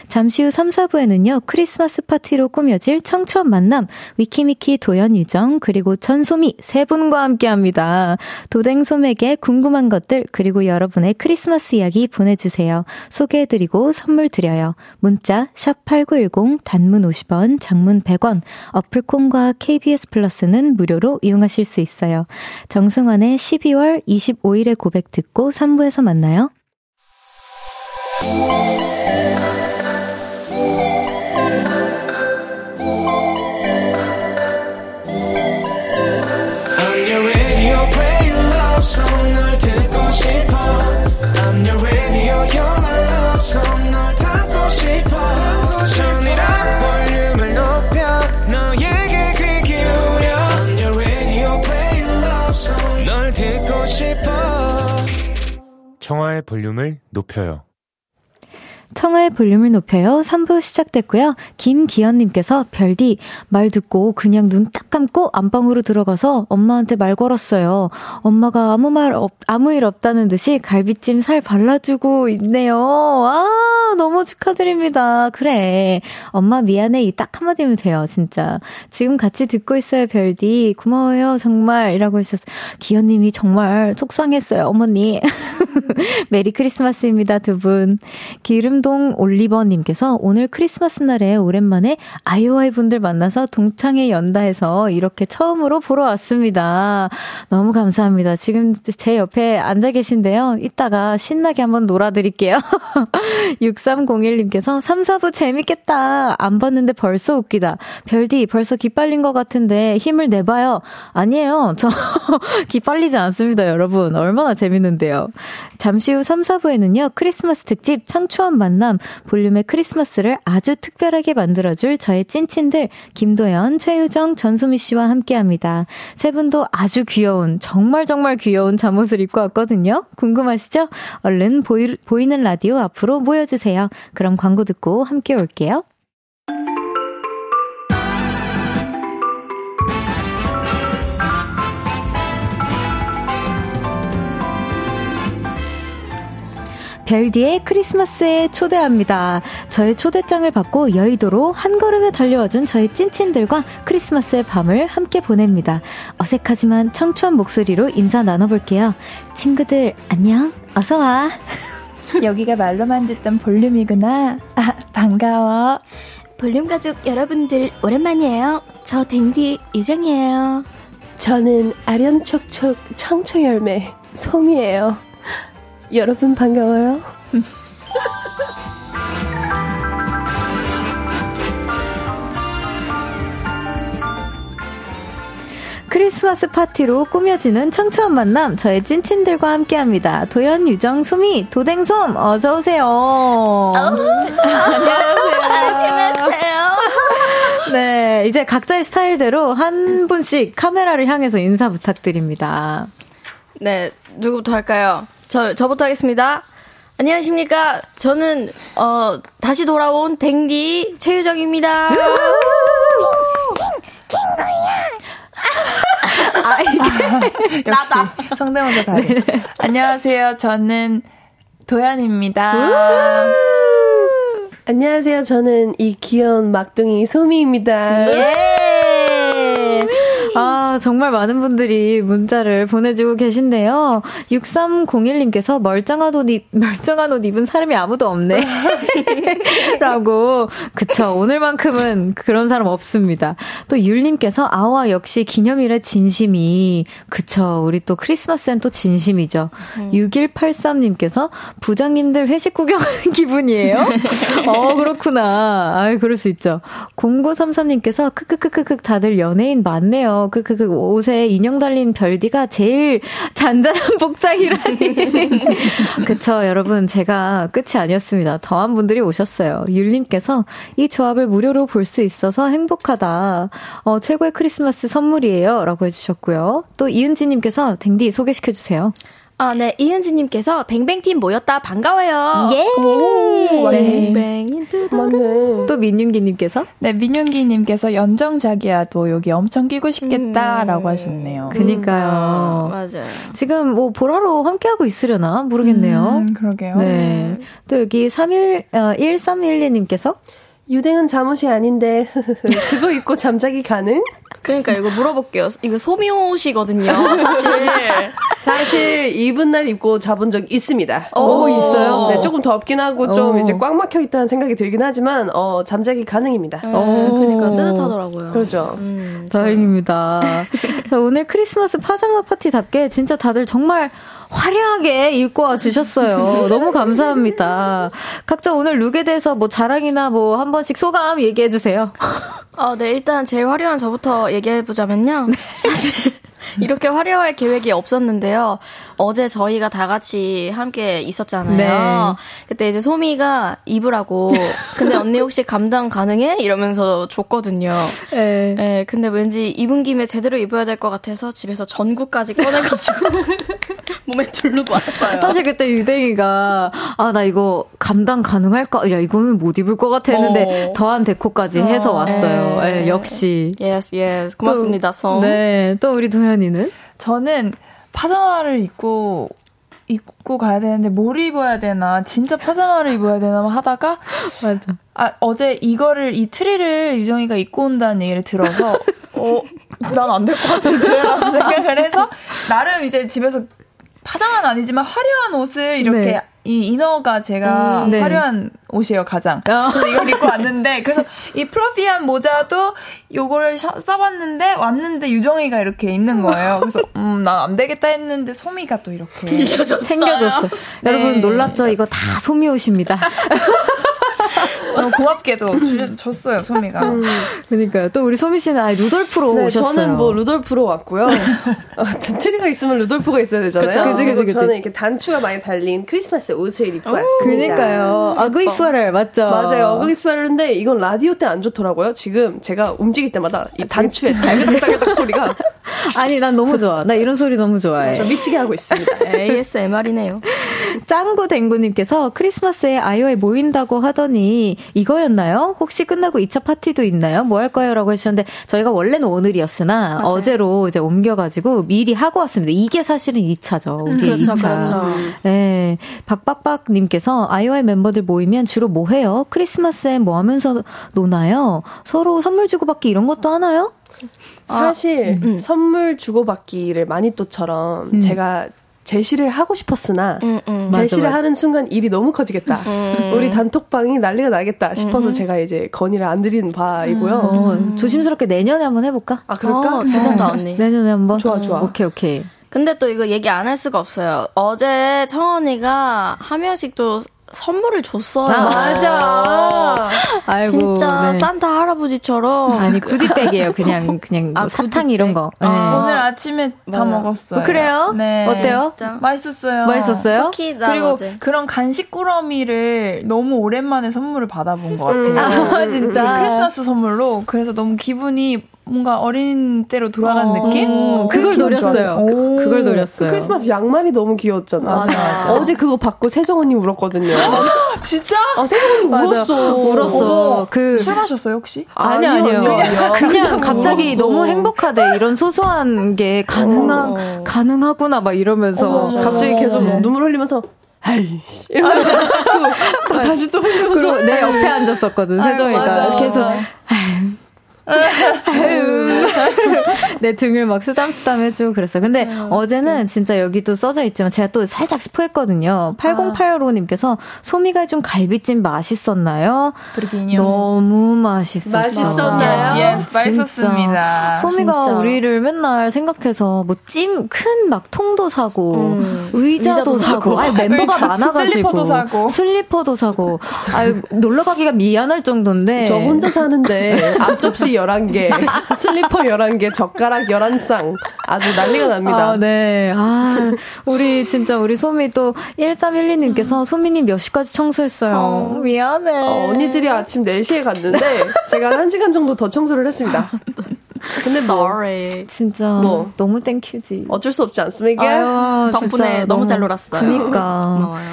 잠시 후 3, 4부에는요, 크리스마스 파티로 꾸며질 청초한 만남, 위키미키 도연 유정, 그리고 전소미 세 분과 함께 합니다. 도댕솜에게 궁금한 것들, 그리고 여러분의 크리스마스 이야기 보내주세요. 소개해드리고 선물 드려요. 문자, 샵8910, 단문 50원, 장문 100원, 어플콘과 KBS 플러스는 무료로 이용하실 수 있어요. 정승환의 12월 25일의 고백 듣고 3부에서 만나요. 청하의 볼륨을 높여요 청하의 볼륨을 높여요. 3부 시작됐고요. 김기현님께서 별디 말 듣고 그냥 눈 딱 감고 안방으로 들어가서 엄마한테 말 걸었어요. 엄마가 아무 말 없, 아무 일 없다는 듯이 갈비찜 살 발라주고 있네요. 아 너무 축하드립니다. 그래 엄마 미안해 이 딱 한마디면 돼요. 진짜 지금 같이 듣고 있어요 별디 고마워요 정말이라고 해주셨어요. 기현님이 정말 속상했어요 어머니. 메리 크리스마스입니다 두 분. 기름 한동 올리버님께서 오늘 크리스마스 날에 오랜만에 아이오아이 분들 만나서 동창회 연다해서 이렇게 처음으로 보러 왔습니다. 너무 감사합니다. 지금 제 옆에 앉아 계신데요. 이따가 신나게 한번 놀아드릴게요. 6301님께서 3, 4부 재밌겠다. 안 봤는데 벌써 웃기다. 별디 벌써 기빨린 것 같은데 힘을 내봐요. 아니에요. 저 기빨리지 않습니다, 여러분. 얼마나 재밌는데요. 잠시 후 3, 4부에는요. 크리스마스 특집 청초한 만 만남 볼륨의 크리스마스를 아주 특별하게 만들어줄 저의 찐친들 김도연, 최유정, 전수미 씨와 함께합니다. 세 분도 아주 귀여운 정말 정말 귀여운 잠옷을 입고 왔거든요. 궁금하시죠? 얼른 보이, 보이는 라디오 앞으로 모여주세요. 그럼 광고 듣고 함께 올게요. 별디의 크리스마스에 초대합니다. 저의 초대장을 받고 여의도로 한 걸음에 달려와준 저의 찐친들과 크리스마스의 밤을 함께 보냅니다. 어색하지만 청초한 목소리로 인사 나눠볼게요. 친구들, 안녕. 어서와. 여기가 말로만 듣던 볼륨이구나. 아, 반가워. 볼륨 가족 여러분들, 오랜만이에요. 저 댕디 이정이에요. 저는 아련촉촉 청초열매 솜이에요. 여러분 반가워요. 크리스마스 파티로 꾸며지는 청초한 만남 저의 찐친들과 함께합니다. 도연, 유정, 소미, 도댕솜 어서 오세요. 어, 안녕하세요. 안녕하세요. 네, 이제 각자의 스타일대로 한 분씩 카메라를 향해서 인사 부탁드립니다. 네, 누구부터 할까요? 저, 저부터 하겠습니다. 안녕하십니까. 저는, 어, 다시 돌아온 댕디 최유정입니다. 친구야. 아, 이게. 나다. 성대모사 다르. 네. 안녕하세요. 저는 도연입니다. 안녕하세요. 저는 이 귀여운 막둥이 소미입니다. 예! 아, 정말 많은 분들이 문자를 보내주고 계신데요. 6301님께서 멀쩡한 옷, 입, 멀쩡한 옷 입은 사람이 아무도 없네. 라고. 그쵸. 오늘만큼은 그런 사람 없습니다. 또 율님께서 아와 역시 기념일의 진심이. 그쵸. 우리 또 크리스마스엔 또 진심이죠. 음. 6183님께서 부장님들 회식 구경하는 기분이에요? 어, 그렇구나. 아이, 그럴 수 있죠. 0933님께서 크크크크크 다들 연예인 많네요. 그, 그, 그 옷에 인형 달린 별디가 제일 잔잔한 복장이라니. 그쵸, 여러분. 제가 끝이 아니었습니다. 더한 분들이 오셨어요. 율님께서 이 조합을 무료로 볼 수 있어서 행복하다. 어, 최고의 크리스마스 선물이에요. 라고 해주셨고요. 또 이은지님께서 댕디 소개시켜주세요. 아, 네. 이은지님께서 뱅뱅팀 모였다 반가워요. 예! 오, 뱅뱅 맞네. 또 민윤기님께서? 네, 민윤기님께서 연정 자기야도 여기 엄청 끼고 싶겠다라고 음. 하셨네요. 그니까요. 아, 맞아요. 지금 뭐 보라로 함께하고 있으려나 모르겠네요. 음, 그러게요. 네. 또 여기 31, 어, 1312님께서 유댕은 잠옷이 아닌데 그거 입고 잠자기 가능? 그러니까 이거 물어볼게요. 이거 소미옷이거든요. 사실 사실 입은 날 입고 자본 적 있습니다. 오, 어, 있어요? 네, 조금 덥긴 하고 좀 오. 어. 이제 꽉 막혀 있다는 생각이 들긴 하지만 어, 잠자기 가능입니다. 네, 그러니까 뜨뜻하더라고요. 그렇죠. 음, 다행입니다. 오늘 크리스마스 파자마 파티답게 진짜 다들 정말 화려하게 입고 와 주셨어요. 너무 감사합니다. 각자 오늘 룩에 대해서 뭐 자랑이나 뭐 한 번씩 소감 얘기해 주세요. 어, 네, 일단 제일 화려한 저부터 얘기해 보자면요. 네. 사실 이렇게 화려할 계획이 없었는데요. 어제 저희가 다 같이 함께 있었잖아요. 네. 그때 이제 소미가 입으라고. 근데 언니 혹시 감당 가능해? 이러면서 줬거든요. 네. 네 근데 왠지 입은 김에 제대로 입어야 될 것 같아서 집에서 전구까지 꺼내가지고 몸에 두르고 왔어요. 사실 그때 유댕이가 아 나 이거 감당 가능할까? 야 이거는 못 입을 것 같아 했는데 어. 더한 데코까지 해서 어. 왔어요. 네. 네, 역시. yes yes 고맙습니다. 성. 네. 또 우리 도연이는 저는 파자마를 입고 입고 가야 되는데 뭘 입어야 되나 진짜 파자마를 입어야 되나 하다가 맞아. 아 어제 이거를 이 트리를 유정이가 입고 온다는 얘기를 들어서 어 난 안 될 것 같은데 라는 생각을 해서 나름 이제 집에서 파자마는 아니지만 화려한 옷을 이렇게 네. 이 이너가 제가 음, 네. 화려한 옷이에요 가장. 어. 그래서 이걸 입고 왔는데 그래서 이 플러피한 모자도 요거를 써봤는데 왔는데 유정이가 이렇게 있는 거예요. 그래서 음난 안 되겠다 했는데 소미가 또 이렇게 생겨졌어. 네. 여러분 놀랍죠? 이거 다 소미 옷입니다. 너무 고맙게도 주, 줬어요, 소미가. 음, 그러니까요. 또 우리 소미 씨는 아, 루돌프로 네, 오셨어요. 저는 뭐 루돌프로 왔고요. 어, 트리가 있으면 루돌프가 있어야 되잖아요. 그치, 그치, 그치. 저는 이렇게 단추가 많이 달린 크리스마스 옷을 입고 왔습니다. 그러니까요. ugly 스웨터 맞죠? 맞아요. ugly 스웨터인데 이건 라디오 때 안 좋더라고요. 지금 제가 움직일 때마다 이 단추에 달긋달긋 소리가 아니 난 너무 좋아. 나 이런 소리 너무 좋아해. 저 미치게 하고 있습니다. ASMR이네요. 짱구 댕구님께서 크리스마스에 아이오아이 모인다고 하더니 이거였나요? 혹시 끝나고 2차 파티도 있나요? 뭐할 거예요? 라고 하셨는데 저희가 원래는 오늘이었으나 맞아요. 어제로 이제 옮겨가지고 미리 하고 왔습니다. 이게 사실은 2차죠. 우리 그렇죠, 2차. 그렇죠. 네. 박박박님께서 아이오의 멤버들 모이면 주로 뭐 해요? 크리스마스에 뭐 하면서 노나요? 서로 선물 주고받기 이런 것도 하나요? 사실 아, 음. 선물 주고받기를 마니또처럼 음. 제가 제시를 하고 싶었으나 음, 음. 제시를 맞아, 하는 순간 일이 너무 커지겠다. 음. 우리 단톡방이 난리가 나겠다 싶어서 음. 제가 이제 건의를 안 드리는 바이고요. 어, 조심스럽게 내년에 한번 해볼까? 아 그럴까? 어, 괜찮다 언니. 내년에 한번. 좋아 좋아. 오케이 오케이. 근데 또 이거 얘기 안 할 수가 없어요. 어제 명씩 또 선물을 줬어요. 아, 맞아. 아이고, 진짜 네. 산타 할아버지처럼. 아니 구디백이에요. 그냥 그냥 뭐 아, 사탕 이런 거. 네. 아, 오늘 아침에 다 먹었어요. 어, 그래요? 네. 어때요? 진짜. 맛있었어요. 맛있었어요? 그리고 어제. 그런 간식 꾸러미를 너무 오랜만에 선물을 받아본 것 같아요. 아, 진짜. 크리스마스 선물로 그래서 너무 기분이 뭔가 어린 때로 돌아간 어, 느낌? 오, 그걸 노렸어요. 그, 그걸 노렸어요. 그 크리스마스 양말이 너무 귀여웠잖아. 맞아, 맞아. 어제 그거 받고 세정 언니 울었거든요. 진짜? 아, 세정 언니 울었어. 울었어. 그 술 마셨어요 혹시? 아니 아니요. 아니요. 그냥, 그냥 갑자기 울었어. 너무 행복하대. 이런 소소한 게 가능한 어. 가능하구나 막 이러면서 어, 갑자기 계속 네. 눈물 흘리면서 아이씨. 이러면서 다시 또 흘리면서 그리고 내 옆에 앉았었거든 세정이가 계속 아유 내 등을 막 쓰담쓰담 해주고 그랬어요. 근데 음, 어제는 네. 진짜 여기도 써져 있지만 제가 또 살짝 스포했거든요. 8085님께서 소미가 좀 갈비찜 맛있었나요? 그러긴요. 너무 맛있었어요. 맛있었나요? 예, 맛있었습니다. 소미가 진짜. 우리를 맨날 생각해서 뭐 찜 큰 막 통도 사고 음, 의자도, 의자도, 사고, 아니 멤버가 의자, 많아가지고 슬리퍼도 사고 슬리퍼도 사고 아유 놀러 가기가 미안할 정도인데 저 혼자 사는데 앞접시 11개, 슬리퍼 11개, 젓가락 11쌍. 아주 난리가 납니다. 아, 네. 아, 우리 진짜 우리 소미 또 1312님께서 소미님 몇 시까지 청소했어요? 어, 미안해. 어, 언니들이 아침 4시에 갔는데 제가 한 1시간 정도 더 청소를 했습니다. 근데 뭐 Sorry. 진짜 뭐 너무 thank you지. 어쩔 수 없지 않습니까? 아유, 덕분에 너무, 너무 잘 놀았어요. 그니까. 고마워요.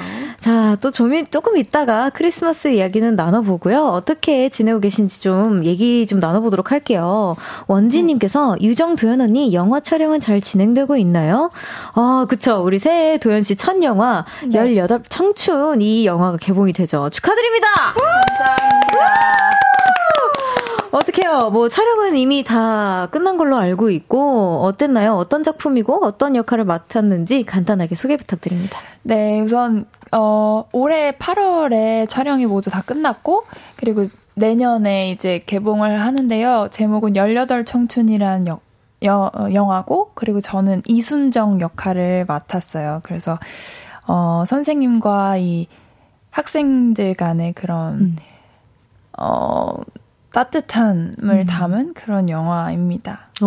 자, 또 좀, 조금 있다가 크리스마스 이야기는 나눠보고요. 어떻게 지내고 계신지 좀 얘기 좀 나눠보도록 할게요. 원지님께서 유정 도연 언니 영화 촬영은 잘 진행되고 있나요? 아, 그쵸. 우리 새해 도연 씨첫 영화 네. 18 청춘 이 영화가 개봉이 되죠. 축하드립니다! 감사합니다. 어떻게요? 뭐 촬영은 이미 다 끝난 걸로 알고 있고 어땠나요? 어떤 작품이고 어떤 역할을 맡았는지 간단하게 소개 부탁드립니다. 네, 우선 어 올해 8월에 촬영이 모두 다 끝났고 그리고 내년에 이제 개봉을 하는데요. 제목은 18 청춘이라는 역, 여, 어, 영화고 그리고 저는 이순정 역할을 맡았어요. 그래서 어 선생님과 이 학생들 간의 그런 음. 어 따뜻함을 음. 담은 그런 영화입니다. 오,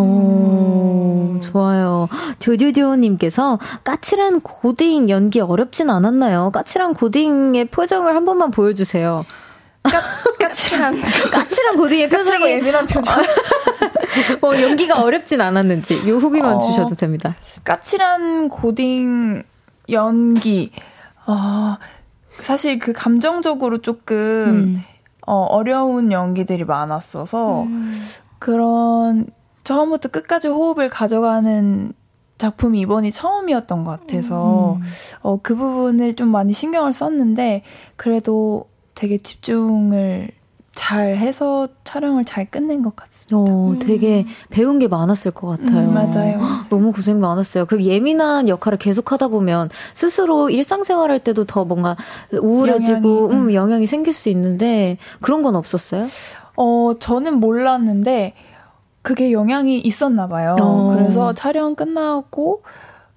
음. 좋아요. 조조조님께서 까칠한 고딩 연기 어렵진 않았나요? 까칠한 고딩의 표정을 한 번만 보여주세요. 까, 까칠한 까칠한 고딩의 표정이 예민한 표정. 뭐 연기가 어렵진 않았는지 요 후기만 어, 주셔도 됩니다. 까칠한 고딩 연기. 어, 사실 그 감정적으로 조금 음. 어, 어려운 연기들이 많았어서 음. 그런 처음부터 끝까지 호흡을 가져가는 작품이 이번이 처음이었던 것 같아서 음. 어, 그 부분을 좀 많이 신경을 썼는데 그래도 되게 집중을 잘 해서 촬영을 잘 끝낸 것 같습니다. 어, 음. 되게 배운 게 많았을 것 같아요. 음, 맞아요. 너무 고생 많았어요. 그 예민한 역할을 계속 하다 보면 스스로 일상생활 할 때도 더 뭔가 우울해지고 영향이, 음, 영향이 생길 수 있는데 그런 건 없었어요? 어, 저는 몰랐는데 그게 영향이 있었나 봐요. 어. 그래서 촬영 끝나고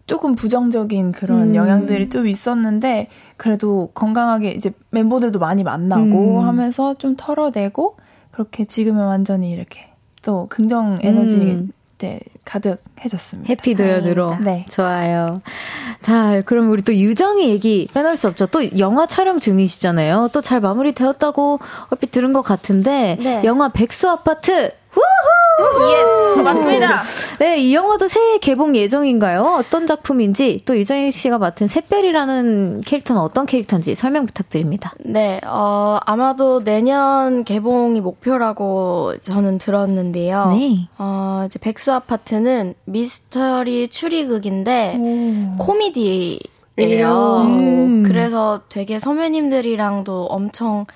조금 부정적인 그런 음. 영향들이 좀 있었는데 그래도 건강하게 이제 멤버들도 많이 만나고 음. 하면서 좀 털어내고 그렇게 지금은 완전히 이렇게 또 긍정 에너지 음. 이제 가득해졌습니다. 해피도연으로. 네. 좋아요. 자, 그럼 우리 또 유정의 얘기 빼놓을 수 없죠. 또 영화 촬영 중이시잖아요. 또 잘 마무리 되었다고 얼핏 들은 것 같은데, 네. 영화 백수 아파트 우후! Yes, 맞습니다. 네, 이 영화도 새해 개봉 예정인가요? 어떤 작품인지, 또 유정이 씨가 맡은 샛별이라는 캐릭터는 어떤 캐릭터인지 설명 부탁드립니다. 네, 어, 아마도 내년 개봉이 목표라고 저는 들었는데요. 네. 어, 이제 백수 아파트는 미스터리 추리극인데, 오. 코미디 예요. 음. 그래서 되게 선배님들이랑도 엄청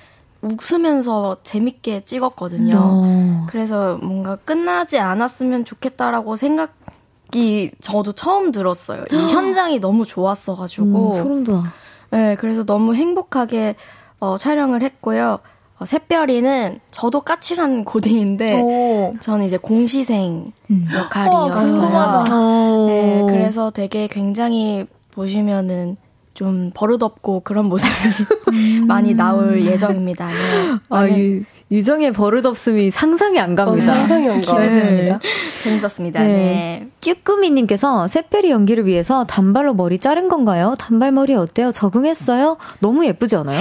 웃으면서 재밌게 찍었거든요. 어. 그래서 뭔가 끝나지 않았으면 좋겠다라고 생각이 저도 처음 들었어요. 이 현장이 너무 좋았어가지고. 음, 소름 돋아. 네, 그래서 너무 행복하게 어, 촬영을 했고요. 어, 샛별이는 저도 까칠한 고딩인데 오. 저는 이제 공시생 음. 역할이었어요. 어, 네, 그래서 되게 굉장히 보시면은 좀 버릇없고 그런 모습이 음. 많이 나올 예정입니다. 네. 아, 이, 유정의 버릇없음이 상상이 안 갑니다. 어, 상상이 안 가. 기대됩니다. 네. 재밌었습니다. 네. 네. 쭈꾸미님께서 새별이 연기를 위해서 단발로 머리 자른 건가요? 단발머리 어때요? 적응했어요? 너무 예쁘지 않아요?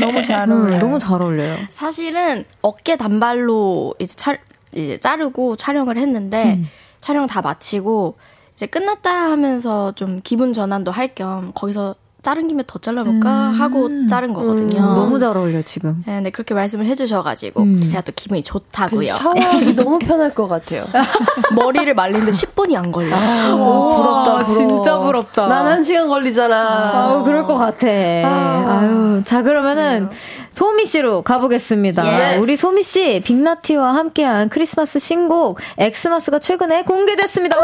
너무 잘 음, 어울려요. 음, 너무 잘 어울려요. 사실은 어깨 단발로 이제, 차, 이제 자르고 촬영을 했는데 음. 촬영 다 마치고 이제 끝났다 하면서 좀 기분 전환도 할 겸 거기서 자른 김에 더 잘라볼까 음. 하고 자른 거거든요. 음, 너무 잘 어울려 지금. 네, 네 그렇게 말씀을 해주셔가지고 음. 제가 또 기분이 좋다고요. 샤워하기 너무 편할 것 같아요. 머리를 말리는데 10분이 안 걸려. 아, 오, 부럽다, 부러워. 진짜 부럽다. 난 한 시간 걸리잖아. 아, 그럴 것 같아. 아. 유 자 그러면은 소미 씨로 가보겠습니다. Yes. 우리 소미 씨 빅나티와 함께한 크리스마스 신곡 엑스마스가 최근에 공개됐습니다.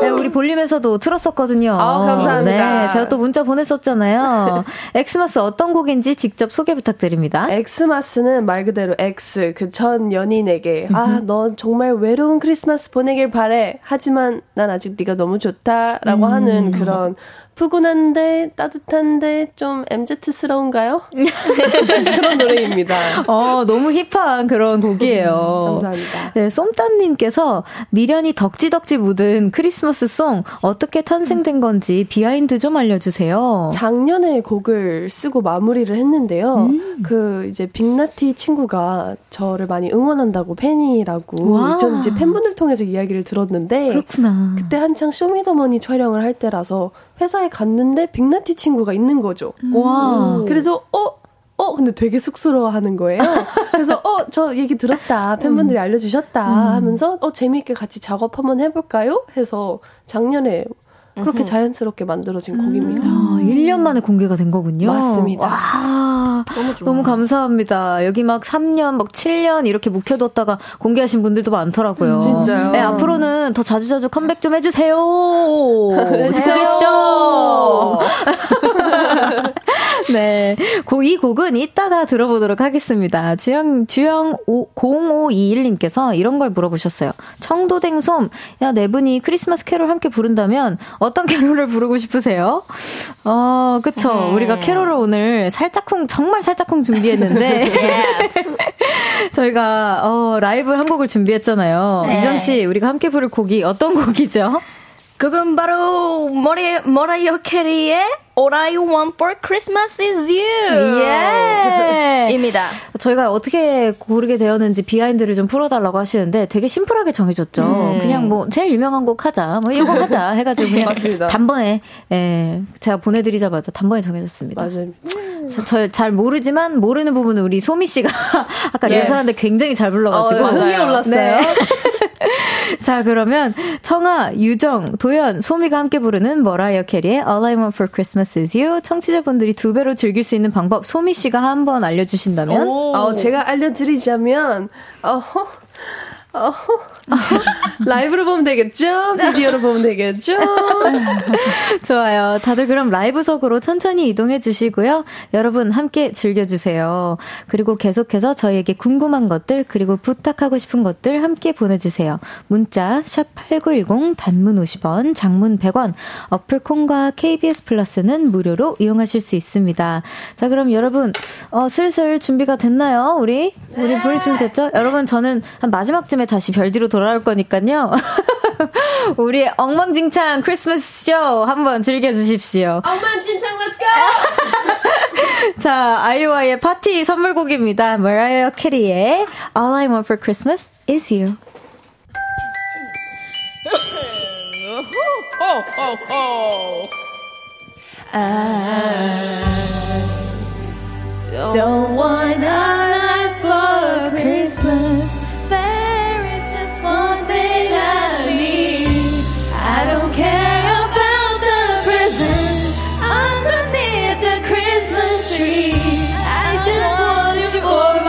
네, 우리 볼륨에서도 틀었었거든요. 아, 감사합니다. 네, 제가 또 문자 보냈었잖아요. Ex-Mas 어떤 곡인지 직접 소개 부탁드립니다. Ex-Mas는 말 그대로 ex, 그 전 연인에게, 아, 넌 정말 외로운 크리스마스 보내길 바래. 하지만 난 아직 네가 너무 좋다. 라고 음. 하는 그런 푸근한데 따뜻한데 좀 MZ스러운가요? 그런 노래입니다. 어, 너무 힙한 그런 곡이에요. 감사합니다. 네, 쏨땀님께서 미련이 덕지덕지 묻은 크리스마스 song 어떻게 탄생된 건지 behind 좀 알려주세요. 작년에 곡을 쓰고 마무리를 했는데요. 음. 그 이제 빅나티 친구가 저를 많이 응원한다고 팬이라고 전 이제 팬분들 통해서 이야기를 들었는데 그렇구나. 그때 한창 쇼미더머니 촬영을 할 때라서 회사에 갔는데 빅나티 친구가 있는 거죠. 와. 그래서 어 어, 근데 되게 쑥스러워 하는 거예요. 그래서, 어, 저 얘기 들었다. 팬분들이 음. 알려주셨다. 하면서, 어, 재미있게 같이 작업 한번 해볼까요? 해서 작년에 그렇게 자연스럽게 만들어진 음. 곡입니다. 아, 1년 만에 공개가 된 거군요. 맞습니다. 와, 너무 좋아. 너무 감사합니다. 여기 막 3년, 막 7년 이렇게 묵혀뒀다가 공개하신 분들도 많더라고요. 음, 진짜요? 네, 앞으로는 더 자주자주 컴백 좀 해주세요. 듣고 계시죠? 네. 이 곡은 이따가 들어보도록 하겠습니다. 주영, 주영 0521님께서 이런 걸 물어보셨어요. 청도댕솜, 야, 네 분이 크리스마스 캐롤 함께 부른다면 어떤 캐롤을 부르고 싶으세요? 어, 그쵸. 네. 우리가 캐롤을 오늘 살짝쿵, 정말 살짝쿵 준비했는데. 저희가, 어, 라이브 한 곡을 준비했잖아요. 네. 유정씨, 우리가 함께 부를 곡이 어떤 곡이죠? 그건 바로 머리 머라이어 캐리의 All I Want for Christmas is You. 예. 입니다. 저희가 어떻게 고르게 되었는지 behind를 좀 풀어달라고 하시는데 되게 심플하게 정해졌죠. 음. 그냥 뭐 제일 유명한 곡 하자, 뭐 이거 하자 해가지고 그냥 맞습니다. 단번에 예, 제가 보내드리자마자 단번에 정해졌습니다. 맞아요. 저 잘 모르지만 모르는 부분은 우리 소미 씨가 아까 리허설하는데 굉장히 잘 불러가지고 어, 흥이 올랐어요. 네. 자, 그러면 청아, 유정, 도연, 소미가 함께 부르는 머라이어 캐리의 All I Want for Christmas is You 청취자분들이 두 배로 즐길 수 있는 방법 소미 씨가 한번 알려주신다면? 어, 제가 알려드리자면, 어허, 어허. 라이브로 보면 되겠죠? 비디오로 보면 되겠죠? 좋아요. 다들 그럼 라이브석으로 천천히 이동해 주시고요. 여러분 함께 즐겨주세요. 그리고 계속해서 저희에게 궁금한 것들, 그리고 부탁하고 싶은 것들 함께 보내주세요. 문자, 샵8910, 단문 50원, 장문 100원, 어플 콩과 KBS 플러스는 무료로 이용하실 수 있습니다. 자, 그럼 여러분, 어, 슬슬 준비가 됐나요? 우리? 우리 불이 준비됐죠? 여러분, 저는 한 마지막쯤 에 다시 별디로 돌아올 거니까요. 우리 엉망진창 크리스마스 쇼 한번 즐겨주십시오. 엉망진창 렛츠고! 자, 아이오아이의 파티 선물곡입니다. 머라이어 캐리의 All I Want for Christmas is You. I don't want a lot for Christmas. Just want you for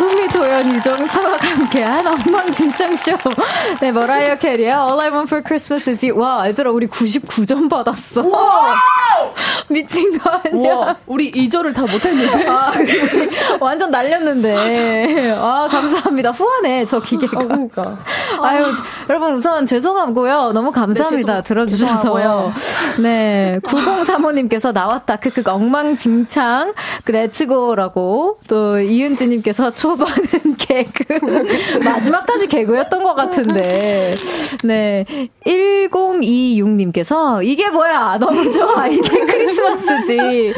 소미 도연 유정 차와 함께한 엉망진창쇼. 네, 머라이어 캐리의 All I Want for Christmas is You. 와, 얘들아, 우리 99점 받았어. 와! 미친 거 아니야? 와, 우리 2절을 다 못했는데. 아, 완전 날렸는데. 아, 감사합니다. 후하네, 저 기계가. 아, 그러니까. 아유, 여러분, 우선 죄송하고요. 너무 감사합니다. 네, 들어주셔서. 네, 9035님께서 나왔다. 크크, 엉망진창. 그래, 치고라고. 또, 이은지님께서 초반은 개그. 마지막까지 개그였던 것 같은데. 네. 1026님께서 이게 뭐야? 너무 좋아. 이게 크리스마스지.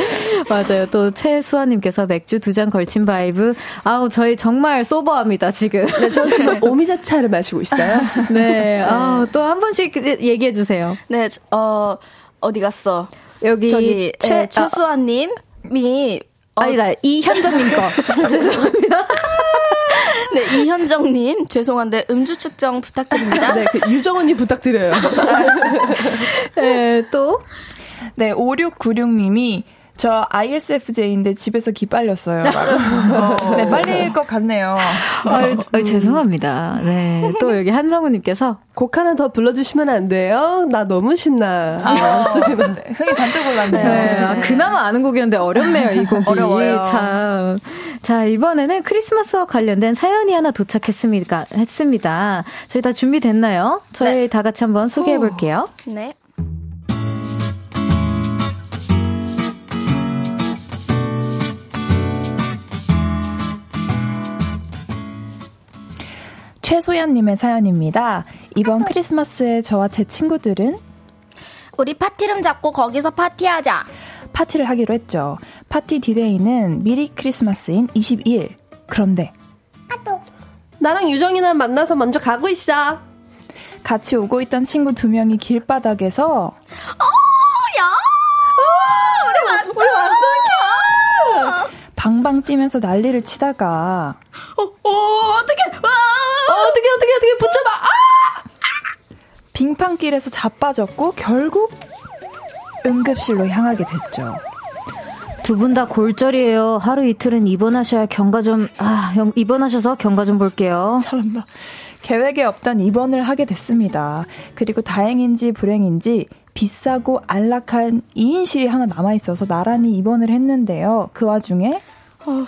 맞아요. 또 최수아님께서 맥주 두 잔 걸친 vibe. 아우, 저희 정말 sober합니다, 지금. 네, 저 지금 오미자차를 마시고 있어요. 네. 아우, 또한 분씩 얘기해 주세요. 네, 어, 어디 갔어? 여기 저기 최, 예, 최수아님이 어. 아니다, 이현정님 거. 죄송합니다. 네, 이현정님, 죄송한데 음주 측정 부탁드립니다. 네, 그 유정 언니 부탁드려요. 네, 또. 네, 5696님이 저 ISFJ인데 집에서 기 빨렸어요. 어, 네, 빨릴 것 같네요. 어, 어, 죄송합니다. 네. 또 여기 한성우님께서 곡 하나 더 불러주시면 안 돼요? 나 너무 신나. 아, 좋습니다. 네, 흥이 잔뜩 올랐네요. 네. 아, 그나마 아는 곡이었는데 어렵네요, 이 곡이. 어려워요. 참. 자, 이번에는 크리스마스와 관련된 사연이 하나 도착했습니다. 했습니다. 저희 다 준비됐나요? 저희 네. 다 같이 한번 소개해 볼게요. 네. 최소연님의 사연입니다. 이번 크리스마스에 저와 제 친구들은 우리 파티룸 잡고 거기서 파티하자. 파티를 하기로 했죠. 파티 디데이는 미리 크리스마스인 22일. 그런데 나랑 유정이는 만나서 먼저 가고 있어. 같이 오고 있던 친구 두 명이 길바닥에서 어, 야! 어, 우리 왔어! 우리 왔어! 방방 뛰면서 난리를 치다가 어, 어, 어떡해! 와! 어, 어떻게 어떻게 어떻게 붙잡아. 아! 빙판길에서 자빠졌고 결국 응급실로 향하게 됐죠. 두 분 다 골절이에요. 하루 이틀은 입원하셔야 경과 좀, 아, 입원하셔서 경과 좀 볼게요. 잘한다. 계획에 없던 입원을 하게 됐습니다. 그리고 다행인지 불행인지 비싸고 안락한 2인실이 하나 남아있어서 나란히 입원을 했는데요. 그 와중에, 어,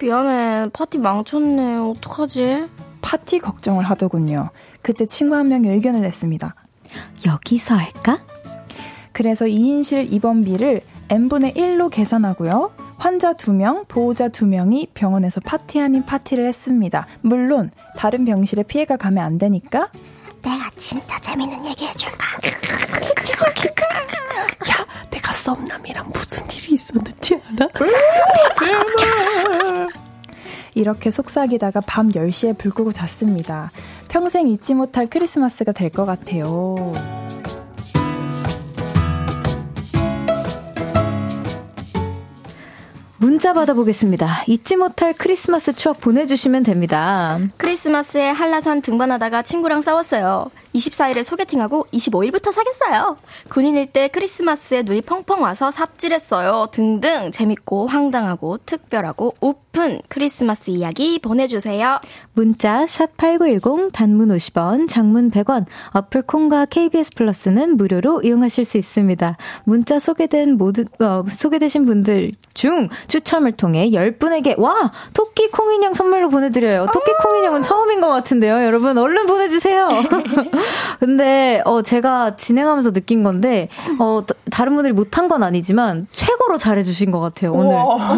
미안해. 파티 망쳤네. 어떡하지? 파티 걱정을 하더군요. 그때 친구 한 명이 의견을 냈습니다. 여기서 할까? 그래서 2인실 입원비를 n분의 1로 계산하고요. 환자 2명, 보호자 2명이 병원에서 파티 아닌 파티를 했습니다. 물론 다른 병실에 피해가 가면 안 되니까 내가 진짜 재밌는 얘기 해줄까? 진짜 웃길까? 야, 내가 썸남이랑 무슨 일이 있었는지 알아? 이렇게 속삭이다가 밤 10시에 불 끄고 잤습니다. 평생 잊지 못할 크리스마스가 될 것 같아요. 문자 받아보겠습니다. 잊지 못할 크리스마스 추억 보내주시면 됩니다. 크리스마스에 한라산 등반하다가 친구랑 싸웠어요. 24일에 소개팅하고 25일부터 사귀었어요. 군인일 때 크리스마스에 눈이 펑펑 와서 삽질했어요. 등등 재밌고 황당하고 특별하고 오픈 크리스마스 이야기 보내주세요. 문자 샵8910 단문 50원, 장문 100원, 어플 콩과 KBS 플러스는 무료로 이용하실 수 있습니다. 문자 소개된 모든 어, 소개되신 분들 중 추첨을 통해 10분에게 와 토끼 콩인형 선물로 보내드려요. 토끼 콩인형은 처음인 것 같은데요. 여러분 얼른 보내주세요. 근데 어 제가 진행하면서 느낀 건데 어 다른 분들이 못한 건 아니지만 최고로 잘해주신 것 같아요 오늘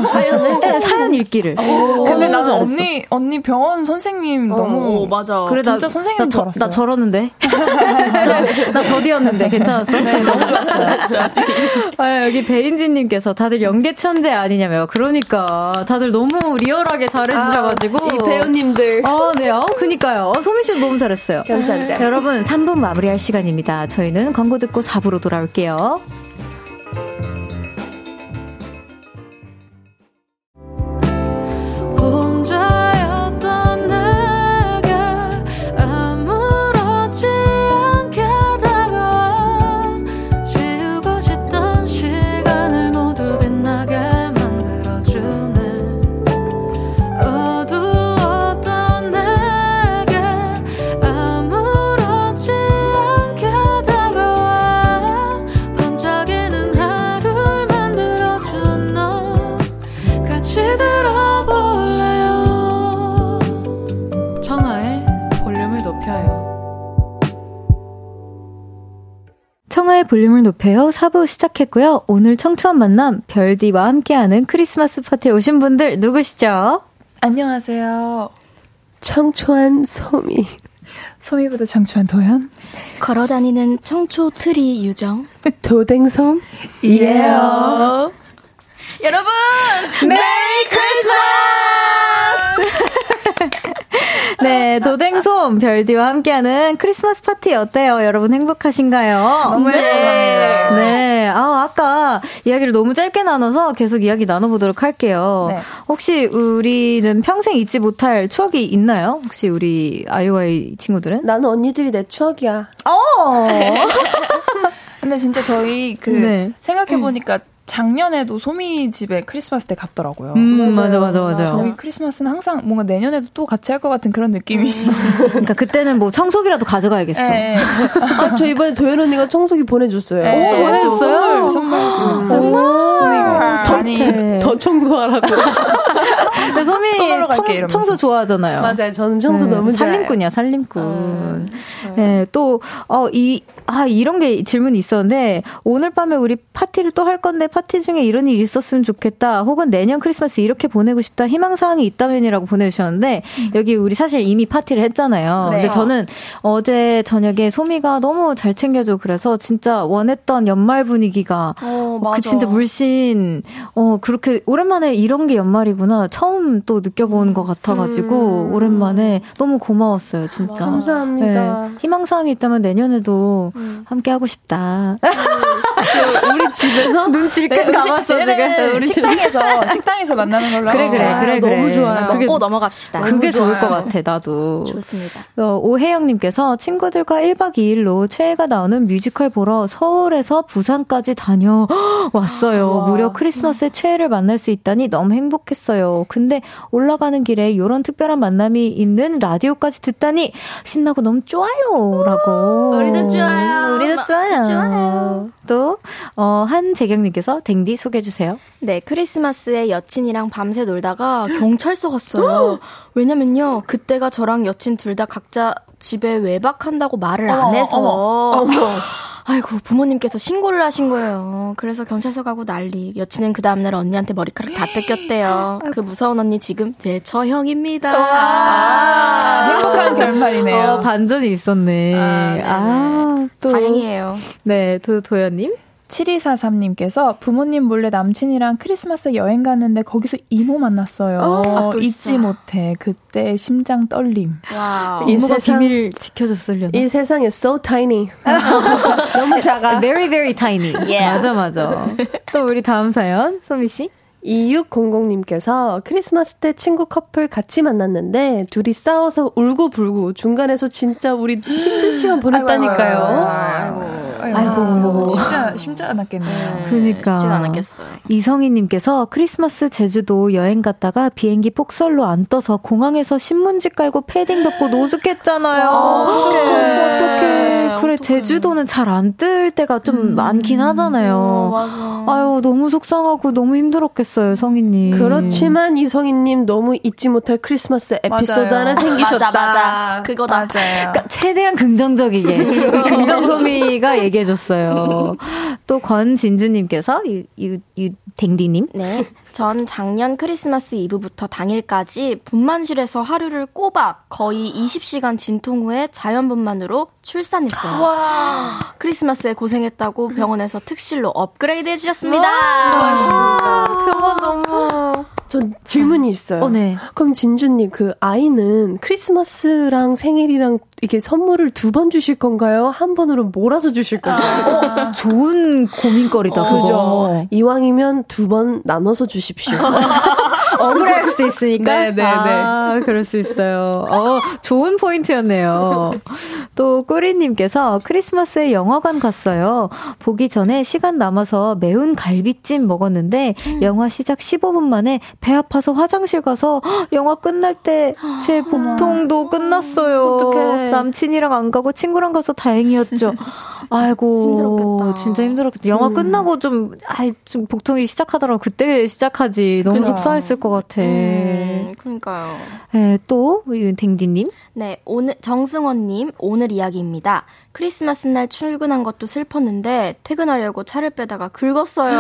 사연을 네, 사연 읽기를. 근데 나는 언니 언니 병원 선생님 어, 너무 어, 맞아. 그래 진짜 선생님 나, 저, 나 저러는데 진짜 나 더디었는데 괜찮았어? 네, 너무 좋았어요. 아, 여기 배인지님께서 다들 연계 천재 아니냐며 그러니까 다들 너무 리얼하게 잘해주셔가지고 아, 이 배우님들. 아 네, 어 그니까요. 소민 씨도 너무 잘했어요. 감사합니다. 여러분. 여러분 3분 마무리할 시간입니다. 저희는 광고 듣고 4부로 돌아올게요. 볼륨을 높여요. 4부 시작했고요. 오늘 청초한 만남 별디와 함께하는 크리스마스 파티에 오신 분들 누구시죠? 안녕하세요. 청초한 소미. 소미보다 청초한 도연. 걸어다니는 청초 트리 유정. 도댕솜. 이에요. 여러분! Merry Christmas! 네, 도댕솜 별디와 함께하는 크리스마스 파티 어때요? 여러분 행복하신가요? 너무 행복합니다. 네, 아, 아까 이야기를 너무 짧게 나눠서 계속 이야기 나눠보도록 할게요. 네. 혹시 우리는 평생 잊지 못할 추억이 있나요? 혹시 우리 아이오아이 친구들은? 나는 언니들이 내 추억이야. 어! 근데 진짜 저희 그 네. 생각해보니까 음. 작년에도 소미 집에 크리스마스 때 갔더라고요. 음, 맞아, 맞아, 맞아. 저희 크리스마스는 항상 뭔가 내년에도 또 같이 할 것 같은 그런 느낌이. 음. 그러니까 그때는 뭐 청소기라도 가져가야겠어. 네. 아, 저 이번에 도현 언니가 청소기 보내줬어요. 네. 오, 보내줬어요? 선물, 선물했습니다. 정말? 소미가 많이. 더 청소하라고. 소미 청, 청소 좋아하잖아요. 맞아요. 저는 청소 네. 너무 살림꾼이야, 살림꾼. 음. 네, 또, 어, 이, 아, 이런 게 질문이 있었는데, 오늘 밤에 우리 파티를 또 할 건데, 파티 중에 이런 일이 있었으면 좋겠다. 혹은 내년 크리스마스 이렇게 보내고 싶다. 희망사항이 있다면이라고 보내주셨는데, 음. 여기 우리 사실 이미 파티를 했잖아요. 네. 근데 저는 어제 저녁에 소미가 너무 잘 챙겨줘. 그래서 진짜 원했던 연말 분위기가, 어, 그 진짜 물씬, 어, 그렇게 오랜만에 이런 게 연말이구나. 처음 또 느껴보는 것 같아가지고, 음. 오랜만에 너무 고마웠어요, 진짜. 감사합니다. 네. 희망사항이 있다면 내년에도 음. 함께 하고 싶다. 그 우리 집에서 눈치를 네, 감았어 지금. 우리 식당에서 식당에서 만나는 걸로 그래 그래 그래 그래 너무 좋아요. 먹고 그게, 넘어갑시다. 그게 좋을 것 같아 나도. 좋습니다. 어, 오혜영님께서 친구들과 1박 2일로 최애가 나오는 뮤지컬 보러 서울에서 부산까지 다녀 왔어요. 아, 무려 크리스마스에 최애를 만날 수 있다니 너무 행복했어요. 근데 올라가는 길에 이런 특별한 만남이 있는 라디오까지 듣다니 신나고 너무 좋아요라고. 우리도 좋아요. 우리도 좋아요. 좋아요. 또 어, 한재경님께서 댕디 소개해주세요. 네, 크리스마스에 여친이랑 밤새 놀다가 경찰서 갔어요. 왜냐면요, 그때가 저랑 여친 둘 다 각자 집에 외박한다고 말을 안 해서. 아이고 부모님께서 신고를 하신 거예요. 그래서 경찰서 가고 난리. 여친은 그 다음날 언니한테 머리카락 다 뜯겼대요. 그 무서운 언니 지금 제 처형입니다. 아, 행복한 결말이네요. 어, 반전이 있었네. 아, 아, 또 다행이에요. 네, 도 도현님. 7243님께서 부모님 몰래 남친이랑 크리스마스 여행 갔는데 거기서 이모 만났어요. 어, 잊지 못해. 그때 심장 떨림. Wow. 이모가 세상, 비밀 지켜줬으려나? 이 세상에 so tiny. 너무 작아. very very tiny. Yeah. 맞아 맞아. 또 우리 다음 사연 소미 씨. 2600님께서 크리스마스 때 친구 커플 같이 만났는데 둘이 싸워서 울고불고 중간에서 진짜 우리 힘든 시간 보냈다니까요. 아이고, 아이고, 아이고, 아이고. 쉽지, 쉽지 않았겠네요. 그러니까. 쉽지 않았겠어요. 이성희님께서 크리스마스 제주도 여행 갔다가 비행기 폭설로 안 떠서 공항에서 신문지 깔고 패딩 덮고 노숙했잖아요. 어떡해. 어떡해. 그래, 제주도는 잘 안 뜰 때가 좀 음. 많긴 하잖아요. 어, 맞아. 아유, 너무 속상하고 너무 힘들었겠어요. 성희님. 그렇지만 이성희님 너무 잊지 못할 크리스마스 에피소드 하나 생기셨다. 맞아, 맞아. 그거다. 맞아요. 그러니까 최대한 긍정적이게. 긍정 소미가 얘기해줬어요. 또 권진주님께서, 유, 유, 유, 댕디님. 네. 전 작년 크리스마스 이브부터 당일까지 분만실에서 하루를 꼬박 거의 20시간 진통 후에 자연분만으로 출산했어요. 와. 크리스마스에 고생했다고 병원에서 특실로 업그레이드 해주셨습니다. 병원 너무. 전 질문이 있어요. 어, 네. 그럼 진주님 그 아이는 크리스마스랑 생일이랑 이게 선물을 두 번 주실 건가요? 한 번으로 몰아서 주실 건가요? 어, 좋은 고민거리다. 어, 그죠. 이왕이면 두 번 나눠서 주십시오. 억울할 수도 있으니까. 네네네. 네, 네. 아, 그럴 수 있어요. 어, 좋은 포인트였네요. 또 꾸리님께서 크리스마스에 영화관 갔어요. 보기 전에 시간 남아서 매운 갈비찜 먹었는데 음. 영화 시작 15분 만에 배 아파서 화장실 가서 영화 끝날 때 제 복통도 끝났어요. 어떡해. 남친이랑 안 가고 친구랑 가서 다행이었죠. 아이고 힘들었겠다. 진짜 힘들었겠다. 영화 음. 끝나고 좀 아이 좀 복통이 시작하더라고 그때 시작하지. 너무 그쵸. 속상했을 것 같아. 음. 그러니까요. 네, 또, 댕디님. 네, 오늘, 정승원님, 오늘 이야기입니다. 크리스마스 날 출근한 것도 슬펐는데, 퇴근하려고 차를 빼다가 긁었어요.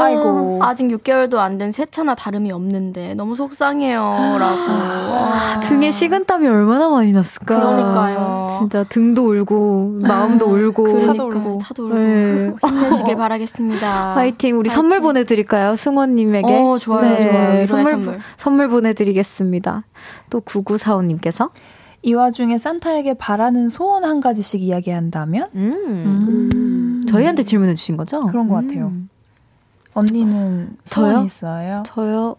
아이고. 아직 6개월도 안 된 새 차나 다름이 없는데, 너무 속상해요. 라고. 아, 등에 식은땀이 얼마나 많이 났을까. 그러니까요. 진짜 등도 울고, 마음도 울고. 그러니까, 차도 울고. 차도 울고. 네. 힘내시길 바라겠습니다. 화이팅. 우리 화이팅. 선물 보내드릴까요? 승원님에게. 어, 좋아요, 네. 좋아요. 선물, 선물. 선물 보내드리겠습니다. 또 9945님께서. 이 와중에 산타에게 바라는 소원 한 가지씩 이야기한다면? 음. 음. 저희한테 질문해 주신 거죠? 그런 것 같아요. 음. 언니는 저요? 있어요? 저요?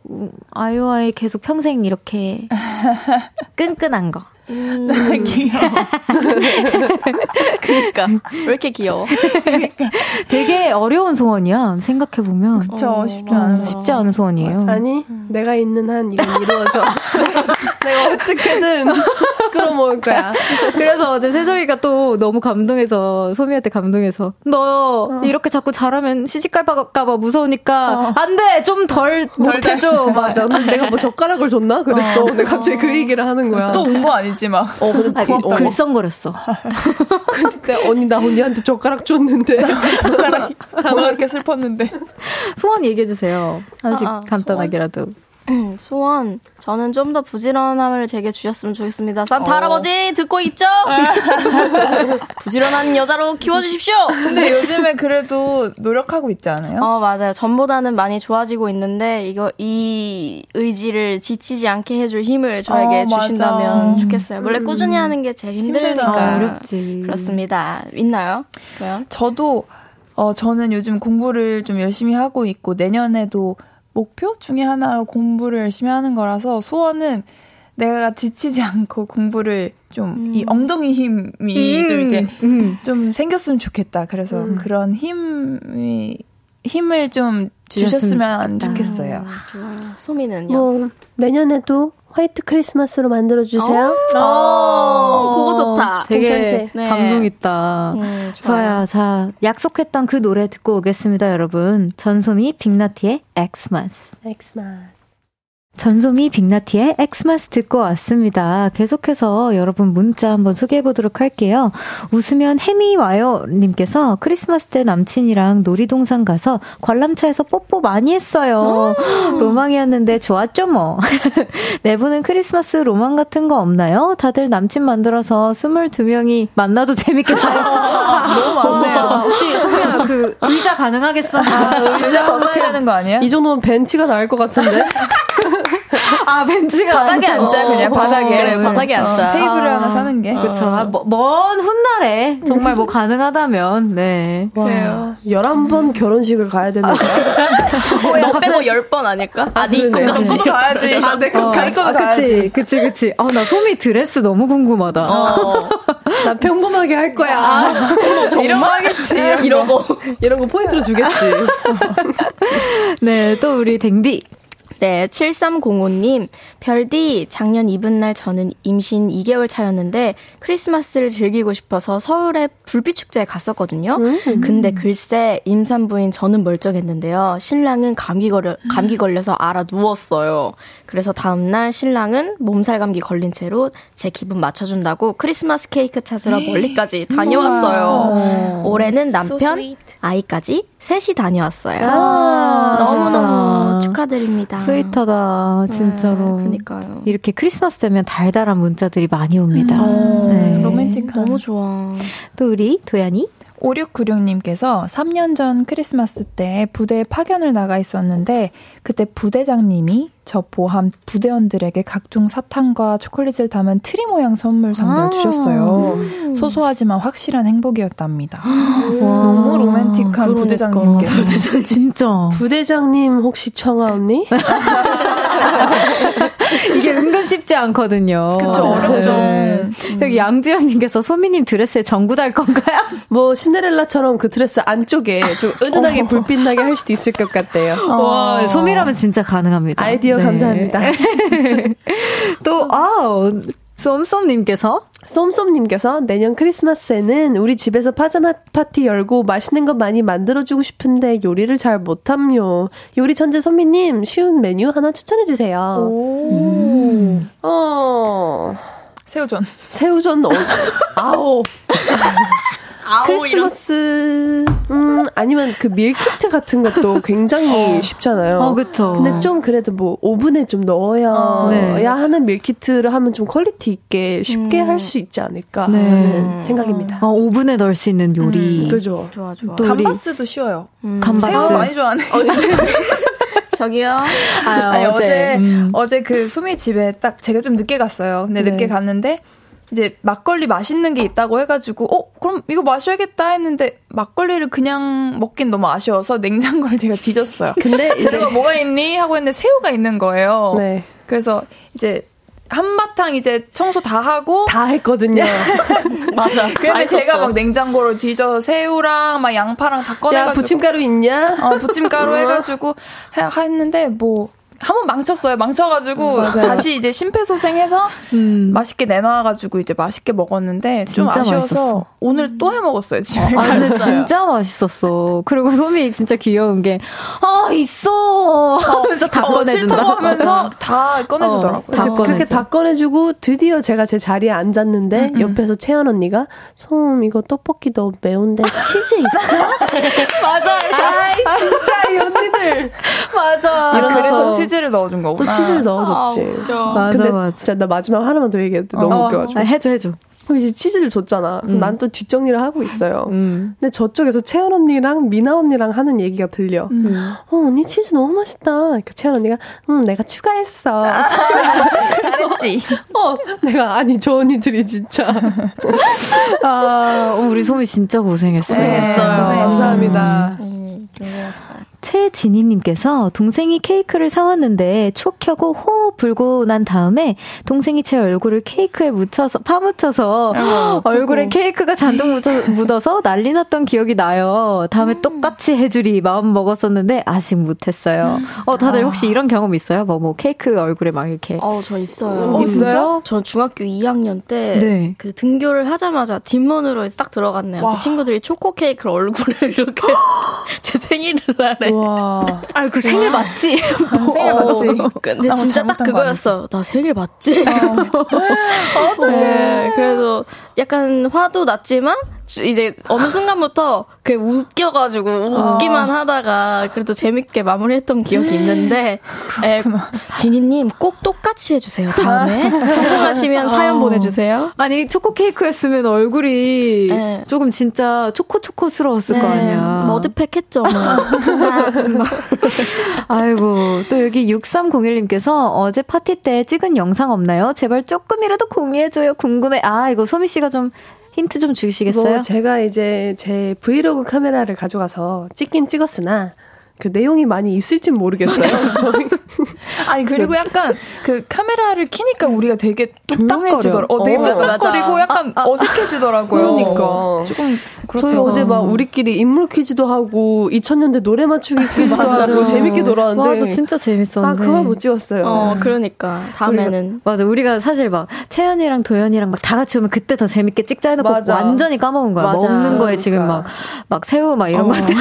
아이오아이 계속 평생 이렇게 끈끈한 거. 음, 귀여워. 그니까. 왜 이렇게 귀여워? 그러니까. 되게 어려운 소원이야, 생각해보면. 그쵸, 어, 쉽지 않은, 쉽지 않은 소원이에요. 아니, 음. 내가 있는 한 이건 이루어져. 내가 어떻게든 끌어모을 거야. 그래서 어제 세정이가 또 너무 감동해서, 소미한테 감동해서, 너 어. 이렇게 자꾸 잘하면 시집갈까봐 무서우니까, 어. 안 돼! 좀 덜 못해줘! 맞아. 내가 뭐 젓가락을 줬나? 그랬어. 어. 근데 갑자기 그 얘기를 하는 거야. 또 온 거 아니지? 울지 마. 어, 아니, 어, 글썽거렸어. 그때 언니 나 언니한테 젓가락 줬는데 단어 이렇게 슬펐는데. 소원 얘기해 주세요. 하나씩 아, 아, 간단하게라도. 소원? 소원 저는 좀 더 부지런함을 제게 주셨으면 좋겠습니다. 산타 어. 할아버지 듣고 있죠? 부지런한 여자로 키워주십시오. 근데 요즘에 그래도 노력하고 있지 않아요? 어 맞아요. 전보다는 많이 좋아지고 있는데 이거 이 의지를 지치지 않게 해줄 힘을 저에게 어, 주신다면 좋겠어요. 원래 꾸준히 음. 하는 게 제일 힘들니까 아, 어렵지. 그렇습니다. 있나요? 그럼 저도 어 저는 요즘 공부를 좀 열심히 하고 있고 내년에도 목표 중에 하나 공부를 열심히 하는 거라서 소원은 내가 지치지 않고 공부를 좀이 음. 엉덩이 힘이 음. 좀 이제 음. 좀 생겼으면 좋겠다. 그래서 음. 그런 힘이 힘을 좀 주셨으면, 주셨으면 좋겠어요. 아, 좋아요. 소미는요? 뭐 내년에도 화이트 크리스마스로 만들어 주세요. 오, 오, 그거 좋다. 되게 괜찮지? 네. 감동 있다. 음, 좋아요. 좋아요. 자, 약속했던 그 노래 듣고 오겠습니다, 여러분. 전소미 빅나티의 엑스마스. 엑스마스. 전소미 빅나티의 엑스마스 듣고 왔습니다. 계속해서 여러분 문자 한번 소개해 보도록 할게요. 웃으면 햄이 와요 님께서 크리스마스 때 남친이랑 놀이동산 가서 관람차에서 뽀뽀 많이 했어요. 음. 로망이었는데 좋았죠 뭐. 네 분은 크리스마스 로망 같은 거 없나요? 다들 남친 만들어서 22명이 만나도 재밌겠나요? 너무 많네요. 혹시 소미야 그 의자 가능하겠어? 아, 의자 더 써야 되는 거 아니야? 이 정도면 벤치가 나을 것 같은데? 아, 벤치가 바닥에 앉자 그냥 바닥에. 그래, 어, 바닥에 앉자. 어, 테이블을 아, 하나 사는 게. 그렇죠. 아, 뭐, 먼 훗날에 정말 뭐 가능하다면 네. 그래요. 11번 결혼식을 가야 되는 거야. 어, 너 빼고 10번 아닐까? 아, 니거 가지고 가야지. 아, 내거 어, 아, 그치, 그치, 그치. 아, 나 소미 드레스 너무 궁금하다. 어. 나 평범하게 할 거야. 아, 정말 하겠지. 이런 거. 이런 거 포인트로 주겠지. 네, 또 우리 댕디. 네, 7305님. 별디, 작년 이분 날 저는 임신 2개월 차였는데 크리스마스를 즐기고 싶어서 서울에 불빛축제에 갔었거든요. 음. 근데 글쎄, 임산부인 저는 멀쩡했는데요. 신랑은 감기 걸려, 감기 걸려서 알아 누웠어요. 그래서 다음날 신랑은 몸살 감기 걸린 채로 제 기분 맞춰준다고 크리스마스 케이크 찾으러 멀리까지 다녀왔어요. 올해는 남편, so 아이까지 셋이 다녀왔어요. 아, 너무너무 축하드립니다. sweet하다, 진짜로. 네, 그니까요. 이렇게 크리스마스 되면 달달한 문자들이 많이 옵니다. 음, 네. 로맨틱한. 너무 좋아. 또 우리 도연이? 5696님께서 3년 전 크리스마스 때 부대에 파견을 나가 있었는데 그때 부대장님이 저 포함 부대원들에게 각종 사탕과 초콜릿을 담은 트리 모양 선물 상자를 아~ 주셨어요. 소소하지만 확실한 행복이었답니다. 너무 로맨틱한 그러니까. 부대장님께서. 진짜. 부대장님 혹시 청아 언니? 이게 은근 쉽지 않거든요. 그쵸, 어렵죠. 네. 음. 여기 양주현님께서 소미님 드레스에 전구 달 건가요? 뭐, 신데렐라처럼 그 드레스 안쪽에 좀 은은하게 불빛나게 할 수도 있을 것 같대요. 와, 소미라면 진짜 가능합니다. 아이디어 네. 감사합니다. 또, 아, 썸썸님께서 쏨쏨님께서 내년 크리스마스에는 우리 집에서 파자마 파티 열고 맛있는 거 많이 만들어주고 싶은데 요리를 잘 못함요. 요리 천재 소미님 쉬운 메뉴 하나 추천해주세요. 오. 음. 어. 새우전. 새우전, 어, 아오. 크리스마스 음 아니면 그 밀키트 같은 것도 굉장히 어. 쉽잖아요. 어, 그렇죠. 근데 좀 그래도 뭐 오븐에 좀 넣어야 어, 네. 야 하는 밀키트를 하면 좀 quality 있게 쉽게 음. 할수 있지 않을까 네. 하는 생각입니다. 어, 오븐에 넣을 수 있는 요리. 음, 그죠. 좋아 좋아. 감바스도 쉬워요. 음. 감바스 새우 많이 좋아하네. 어, 네. 저기요. 아유, 아니, 어제 어제, 음. 어제 그 수미 집에 딱 제가 좀 늦게 갔어요. 근데 네. 늦게 갔는데 이제 막걸리 맛있는 게 있다고 해가지고 어 그럼 이거 마셔야겠다 했는데 막걸리를 그냥 먹긴 너무 아쉬워서 냉장고를 제가 뒤졌어요. 근데 재료가 뭐가 있니 하고 했는데 새우가 있는 거예요. 네. 그래서 이제 한바탕 이제 청소 다 하고 다 했거든요. 맞아. 근데 제가 막 냉장고를 뒤져 새우랑 막 양파랑 다 꺼내가지고 야 부침가루 있냐? 어 부침가루 해가지고 했는데 뭐 한 번 망쳤어요. 망쳐가지고 음, 다시 이제 심폐소생해서 음. 맛있게 내놔가지고 이제 맛있게 먹었는데 좀 아쉬워서 맛있었어. 오늘 또 해 먹었어요. 집에. 아, 근데 진짜 맛있었어. 그리고 소미 진짜 귀여운 게 아 있어 하면서 다 어, 꺼내준다. 싫다고 하면서 다 꺼내주더라고. 어, 다 그, 그렇게 다 꺼내주고 드디어 제가 제 자리에 앉았는데 음, 음. 옆에서 채연 언니가 솜 이거 떡볶이 너무 매운데 치즈 있어? 맞아. 아이 진짜 이 언니들. 맞아. 일어나서 치즈를 넣어준 거구나. 또 치즈를 넣어줬지. 아, 맞아, 근데 맞아. 진짜 나 마지막 하나만 더 얘기해도 너무 어, 웃겨가지고. 아, 해줘, 해줘. 그럼 이제 치즈를 줬잖아. 음. 난또 뒷정리를 하고 있어요. 음. 근데 저쪽에서 채연 언니랑 미나 언니랑 하는 얘기가 들려. 음. 어, 언니 치즈 너무 맛있다. 그러니까 채연 언니가, 음, 내가 추가했어. 잘했지. 어, 내가, 아니, 저 언니들이 진짜. 아, 우리 소미 진짜 고생했어요. 고생했어요. 고생 감사합니다. 음, 고생했어요. 최진희님께서 동생이 케이크를 사왔는데 초 켜고 호 불고 난 다음에 동생이 제 얼굴을 케이크에 묻혀서 파묻혀서 어, 얼굴에 어. 케이크가 잔뜩 묻어, 서 난리 났던 기억이 나요. 다음에 음. 똑같이 해주리 마음 먹었었는데 아직 못했어요. 음. 어 다들 혹시 이런 경험 있어요? 뭐뭐 케이크 얼굴에 막 이렇게? 어저 있어요. 어, 있어요? 저 중학교 2학년 때그 네. 그 등교를 하자마자 뒷문으로 딱 들어갔네요. 제 친구들이 초코 케이크를 얼굴에 이렇게 제 생일을 날에 와. 아, 그 생일 맞지? 생일 맞지? 근데 진짜 딱 그거였어. 나 생일 맞지? 어. 네, 그래도 약간 화도 났지만 이제 어느 순간부터 그 웃겨가지고 웃기만 아. 하다가 그래도 재밌게 마무리했던 기억이 있는데 에, 지니님 꼭 똑같이 해주세요 다음에 성공하시면 어. 사연 보내주세요 아니 초코 케이크였으면 얼굴이 네. 조금 진짜 초코 초코스러웠을 네. 거 아니야 머드팩 했죠 뭐. 아이고 또 여기 6301님께서 어제 파티 때 찍은 영상 없나요? 제발 조금이라도 공유해줘요 궁금해 아 이거 소미 씨가 좀 힌트 좀 주시겠어요? 뭐 제가 이제 제 브이로그 카메라를 가져가서 찍긴 찍었으나 그 내용이 많이 있을진 모르겠어요. 아니 그리고 약간 그 카메라를 키니까 우리가 되게 뚝딱거리더라고. 어, 되게 어, 뚝딱거리고 약간 아, 아, 어색해지더라고요. 그러니까 조금 그렇죠. 저희 어제 막 우리끼리 인물 퀴즈도 하고 2000년대 노래 맞추기 퀴즈도 하고 재밌게 놀았는데 맞아 진짜 재밌었는데 아 그거 못 찍었어요. 어 그러니까 다음에는 우리가, 맞아 우리가 사실 막 채연이랑 도연이랑 막 다 같이 오면 그때 더 재밌게 찍자 해놓고 맞아. 완전히 까먹은 거야. 맞아. 먹는 거에 그러니까. 지금 막 막 새우 막 이런 어. 것들.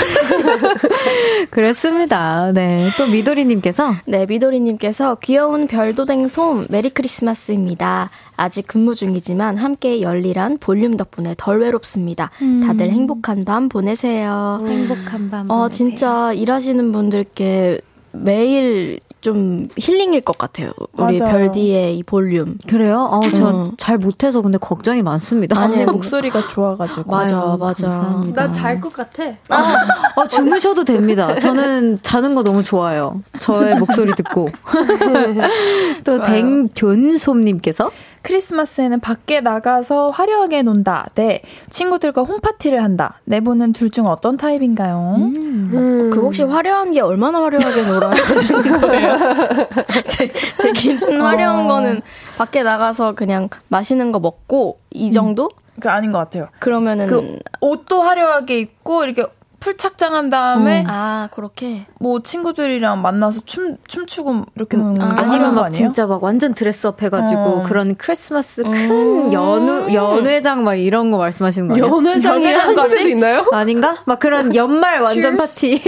그래 그렇습니다. 네. 또 미도리님께서. 네, 미도리님께서 귀여운 별도댕 솜, Merry Christmas입니다. 아직 근무 중이지만 함께 열일한 볼륨 덕분에 덜 외롭습니다. 음. 다들 행복한 밤 보내세요. 음. 행복한 밤. 어, 보내세요. 진짜 일하시는 분들께 매일 좀 힐링일 것 같아요. 우리 맞아요. 별디의 이 볼륨. 그래요? 어, 저잘 음. 못해서 근데 걱정이 많습니다. 아니, 목소리가 좋아가지고. 맞아, 맞아. 나잘것 같아. 아, 어, 주무셔도 됩니다. 저는 자는 거 너무 좋아요. 저의 목소리 듣고. 또 댕견솜님께서 크리스마스에는 밖에 나가서 화려하게 논다. 네. 친구들과 홈파티를 한다. 네 분은 둘중 어떤 타입인가요? 음. 음. 그 혹시 화려한 게 얼마나 화려하게 놀아야 되는 거예요? 제, 제 기준 화려한 어. 거는 밖에 나가서 그냥 맛있는 거 먹고 이 정도? 음. 그 아닌 것 같아요. 그러면은 그 옷도 화려하게 입고 이렇게 풀착장한 다음에 음. 아 그렇게 뭐 친구들이랑 만나서 춤 춤추고 이렇게 노는 아, 아니면 막 아니에요? 진짜 막 완전 드레스업 해가지고 어. 그런 크리스마스 큰 음. 연우 연회장 막 이런 거 말씀하시는 거 아니에요? 연회장이? 한국에도 있나요? 아닌가? 막 그런 연말 완전 파티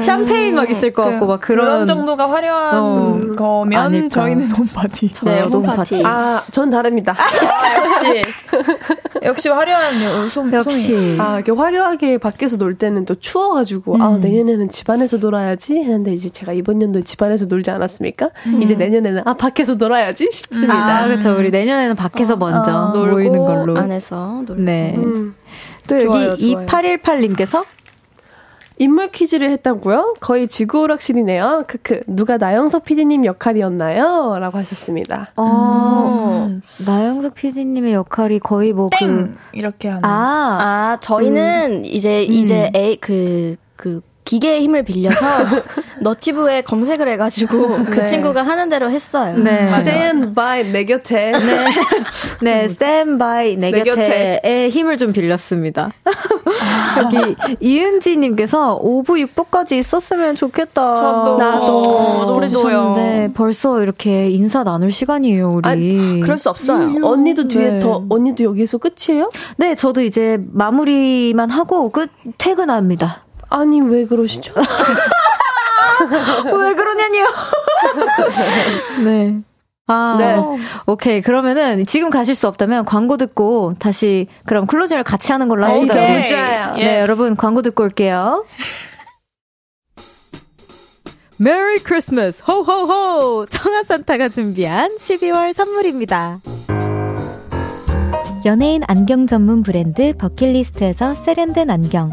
샴페인 막 있을 것 같고 막 그런 그런 정도가 화려한 어, 거면 아닐까. 저희는 홈파티. 네, 홈파티. 파티. 아, 전 다릅니다. 아, 역시 역시 화려한 소, 역시 아, 이렇게 화려하게 밖에서 놀 때는 또 추워가지고, 아, 내년에는 집안에서 놀아야지 했는데, 이제 제가 이번 연도에 집안에서 놀지 않았습니까? 이제 내년에는, 아, 밖에서 놀아야지 싶습니다. 아, 그렇죠. 우리 내년에는 밖에서 먼저 어, 놀고 모이는 걸로. 안에서 놀. 네. 음. 또 좋아요, 여기 좋아요. 2818님께서 인물 퀴즈를 했다고요? 거의 지구 오락실이네요. 크크. 누가 나영석 PD님 역할이었나요? 라고 하셨습니다. 어, 나영석 PD님의 역할이 거의 뭐 그, 땡 이렇게 하는. 아, 아 저희는 이제 이제 에 그그 그 기계의 힘을 빌려서 너티브에 검색을 해가지고 그 네. 친구가 하는 대로 했어요. 네. Stand by 내 곁에. 네, stand by 내 내 곁에의 힘을 좀 빌렸습니다. 여기 이은지님께서 5부 6부까지 있었으면 좋겠다. 저도. 나도 어, 우리도요. 주셨는데 벌써 이렇게 인사 나눌 시간이에요, 우리. 그럴 수 없어요. 언니도 뒤에 네. 더, 언니도 여기서 끝이에요? 네, 저도 이제 마무리만 하고 끝 퇴근합니다. 아니, 왜 그러시죠? 왜 그러냐니요? 네. 아, 네. 오케이. 그러면은 지금 가실 수 없다면 광고 듣고 다시 그럼 closing을 같이 하는 걸로 합시다. 오케이. 여러분. 좋아요. 네, 여러분 광고 듣고 올게요. Merry Christmas 호호호 청하 산타가 준비한 12월 선물입니다. 연예인 안경 전문 브랜드 버킷리스트에서 세련된 안경,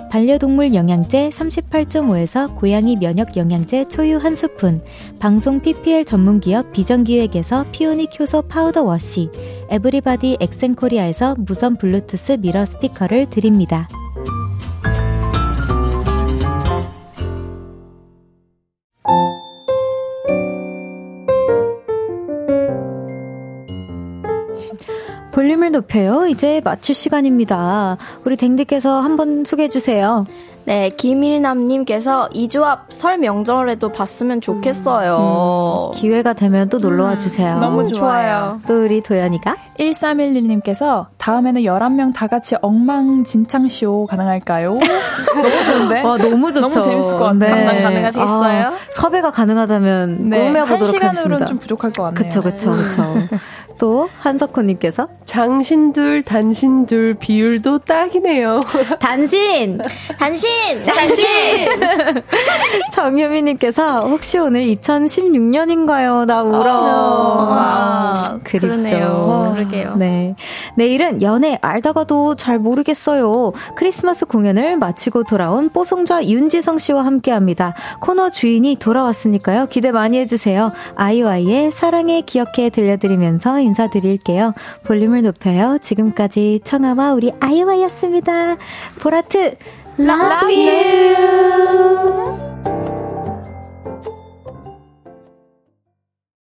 반려동물 영양제 38.5에서 고양이 면역 영양제 초유 한 스푼, 방송 PPL 전문기업 비전기획에서 피오닉 효소 파우더 워시, 에브리바디 엑센코리아에서 무선 블루투스 미러 스피커를 드립니다. 볼륨을 높여요. 이제 마칠 시간입니다. 우리 댕디께서 한번 소개해 주세요. 네, 김일남님께서 이 조합 설 명절에도 봤으면 좋겠어요. 기회가 되면 또 놀러 와 주세요. 너무 좋아요. 또 우리 도연이가 1311님께서 다음에는 11명 다 같이 엉망진창쇼 가능할까요? 너무 좋은데? 와 너무 좋죠. 너무 재밌을 것 같아요. 감당 가능하시겠어요? 아, 섭외가 가능하다면 네, 한 꾸며보도록 시간으로는 하겠습니다. 좀 부족할 것 같네요. 그쵸 그쵸 그쵸. 또 한석호님께서 장신둘, 단신둘, 비율도 딱이네요. 단신 당신! 당신! 정유미님께서 혹시 오늘 2016년인가요? 나 울어. 아, 그립죠. 그러네요. 그러게요. 네. 내일은 연애 알다가도 잘 모르겠어요. 크리스마스 공연을 마치고 돌아온 뽀송좌 윤지성 씨와 함께 합니다. 코너 주인이 돌아왔으니까요. 기대 많이 해주세요. 아이오아이의 사랑해 기억해 들려드리면서 인사드릴게요. 볼륨을 높여요. 지금까지 청아와 우리 아이와였습니다. 보라트, love, love.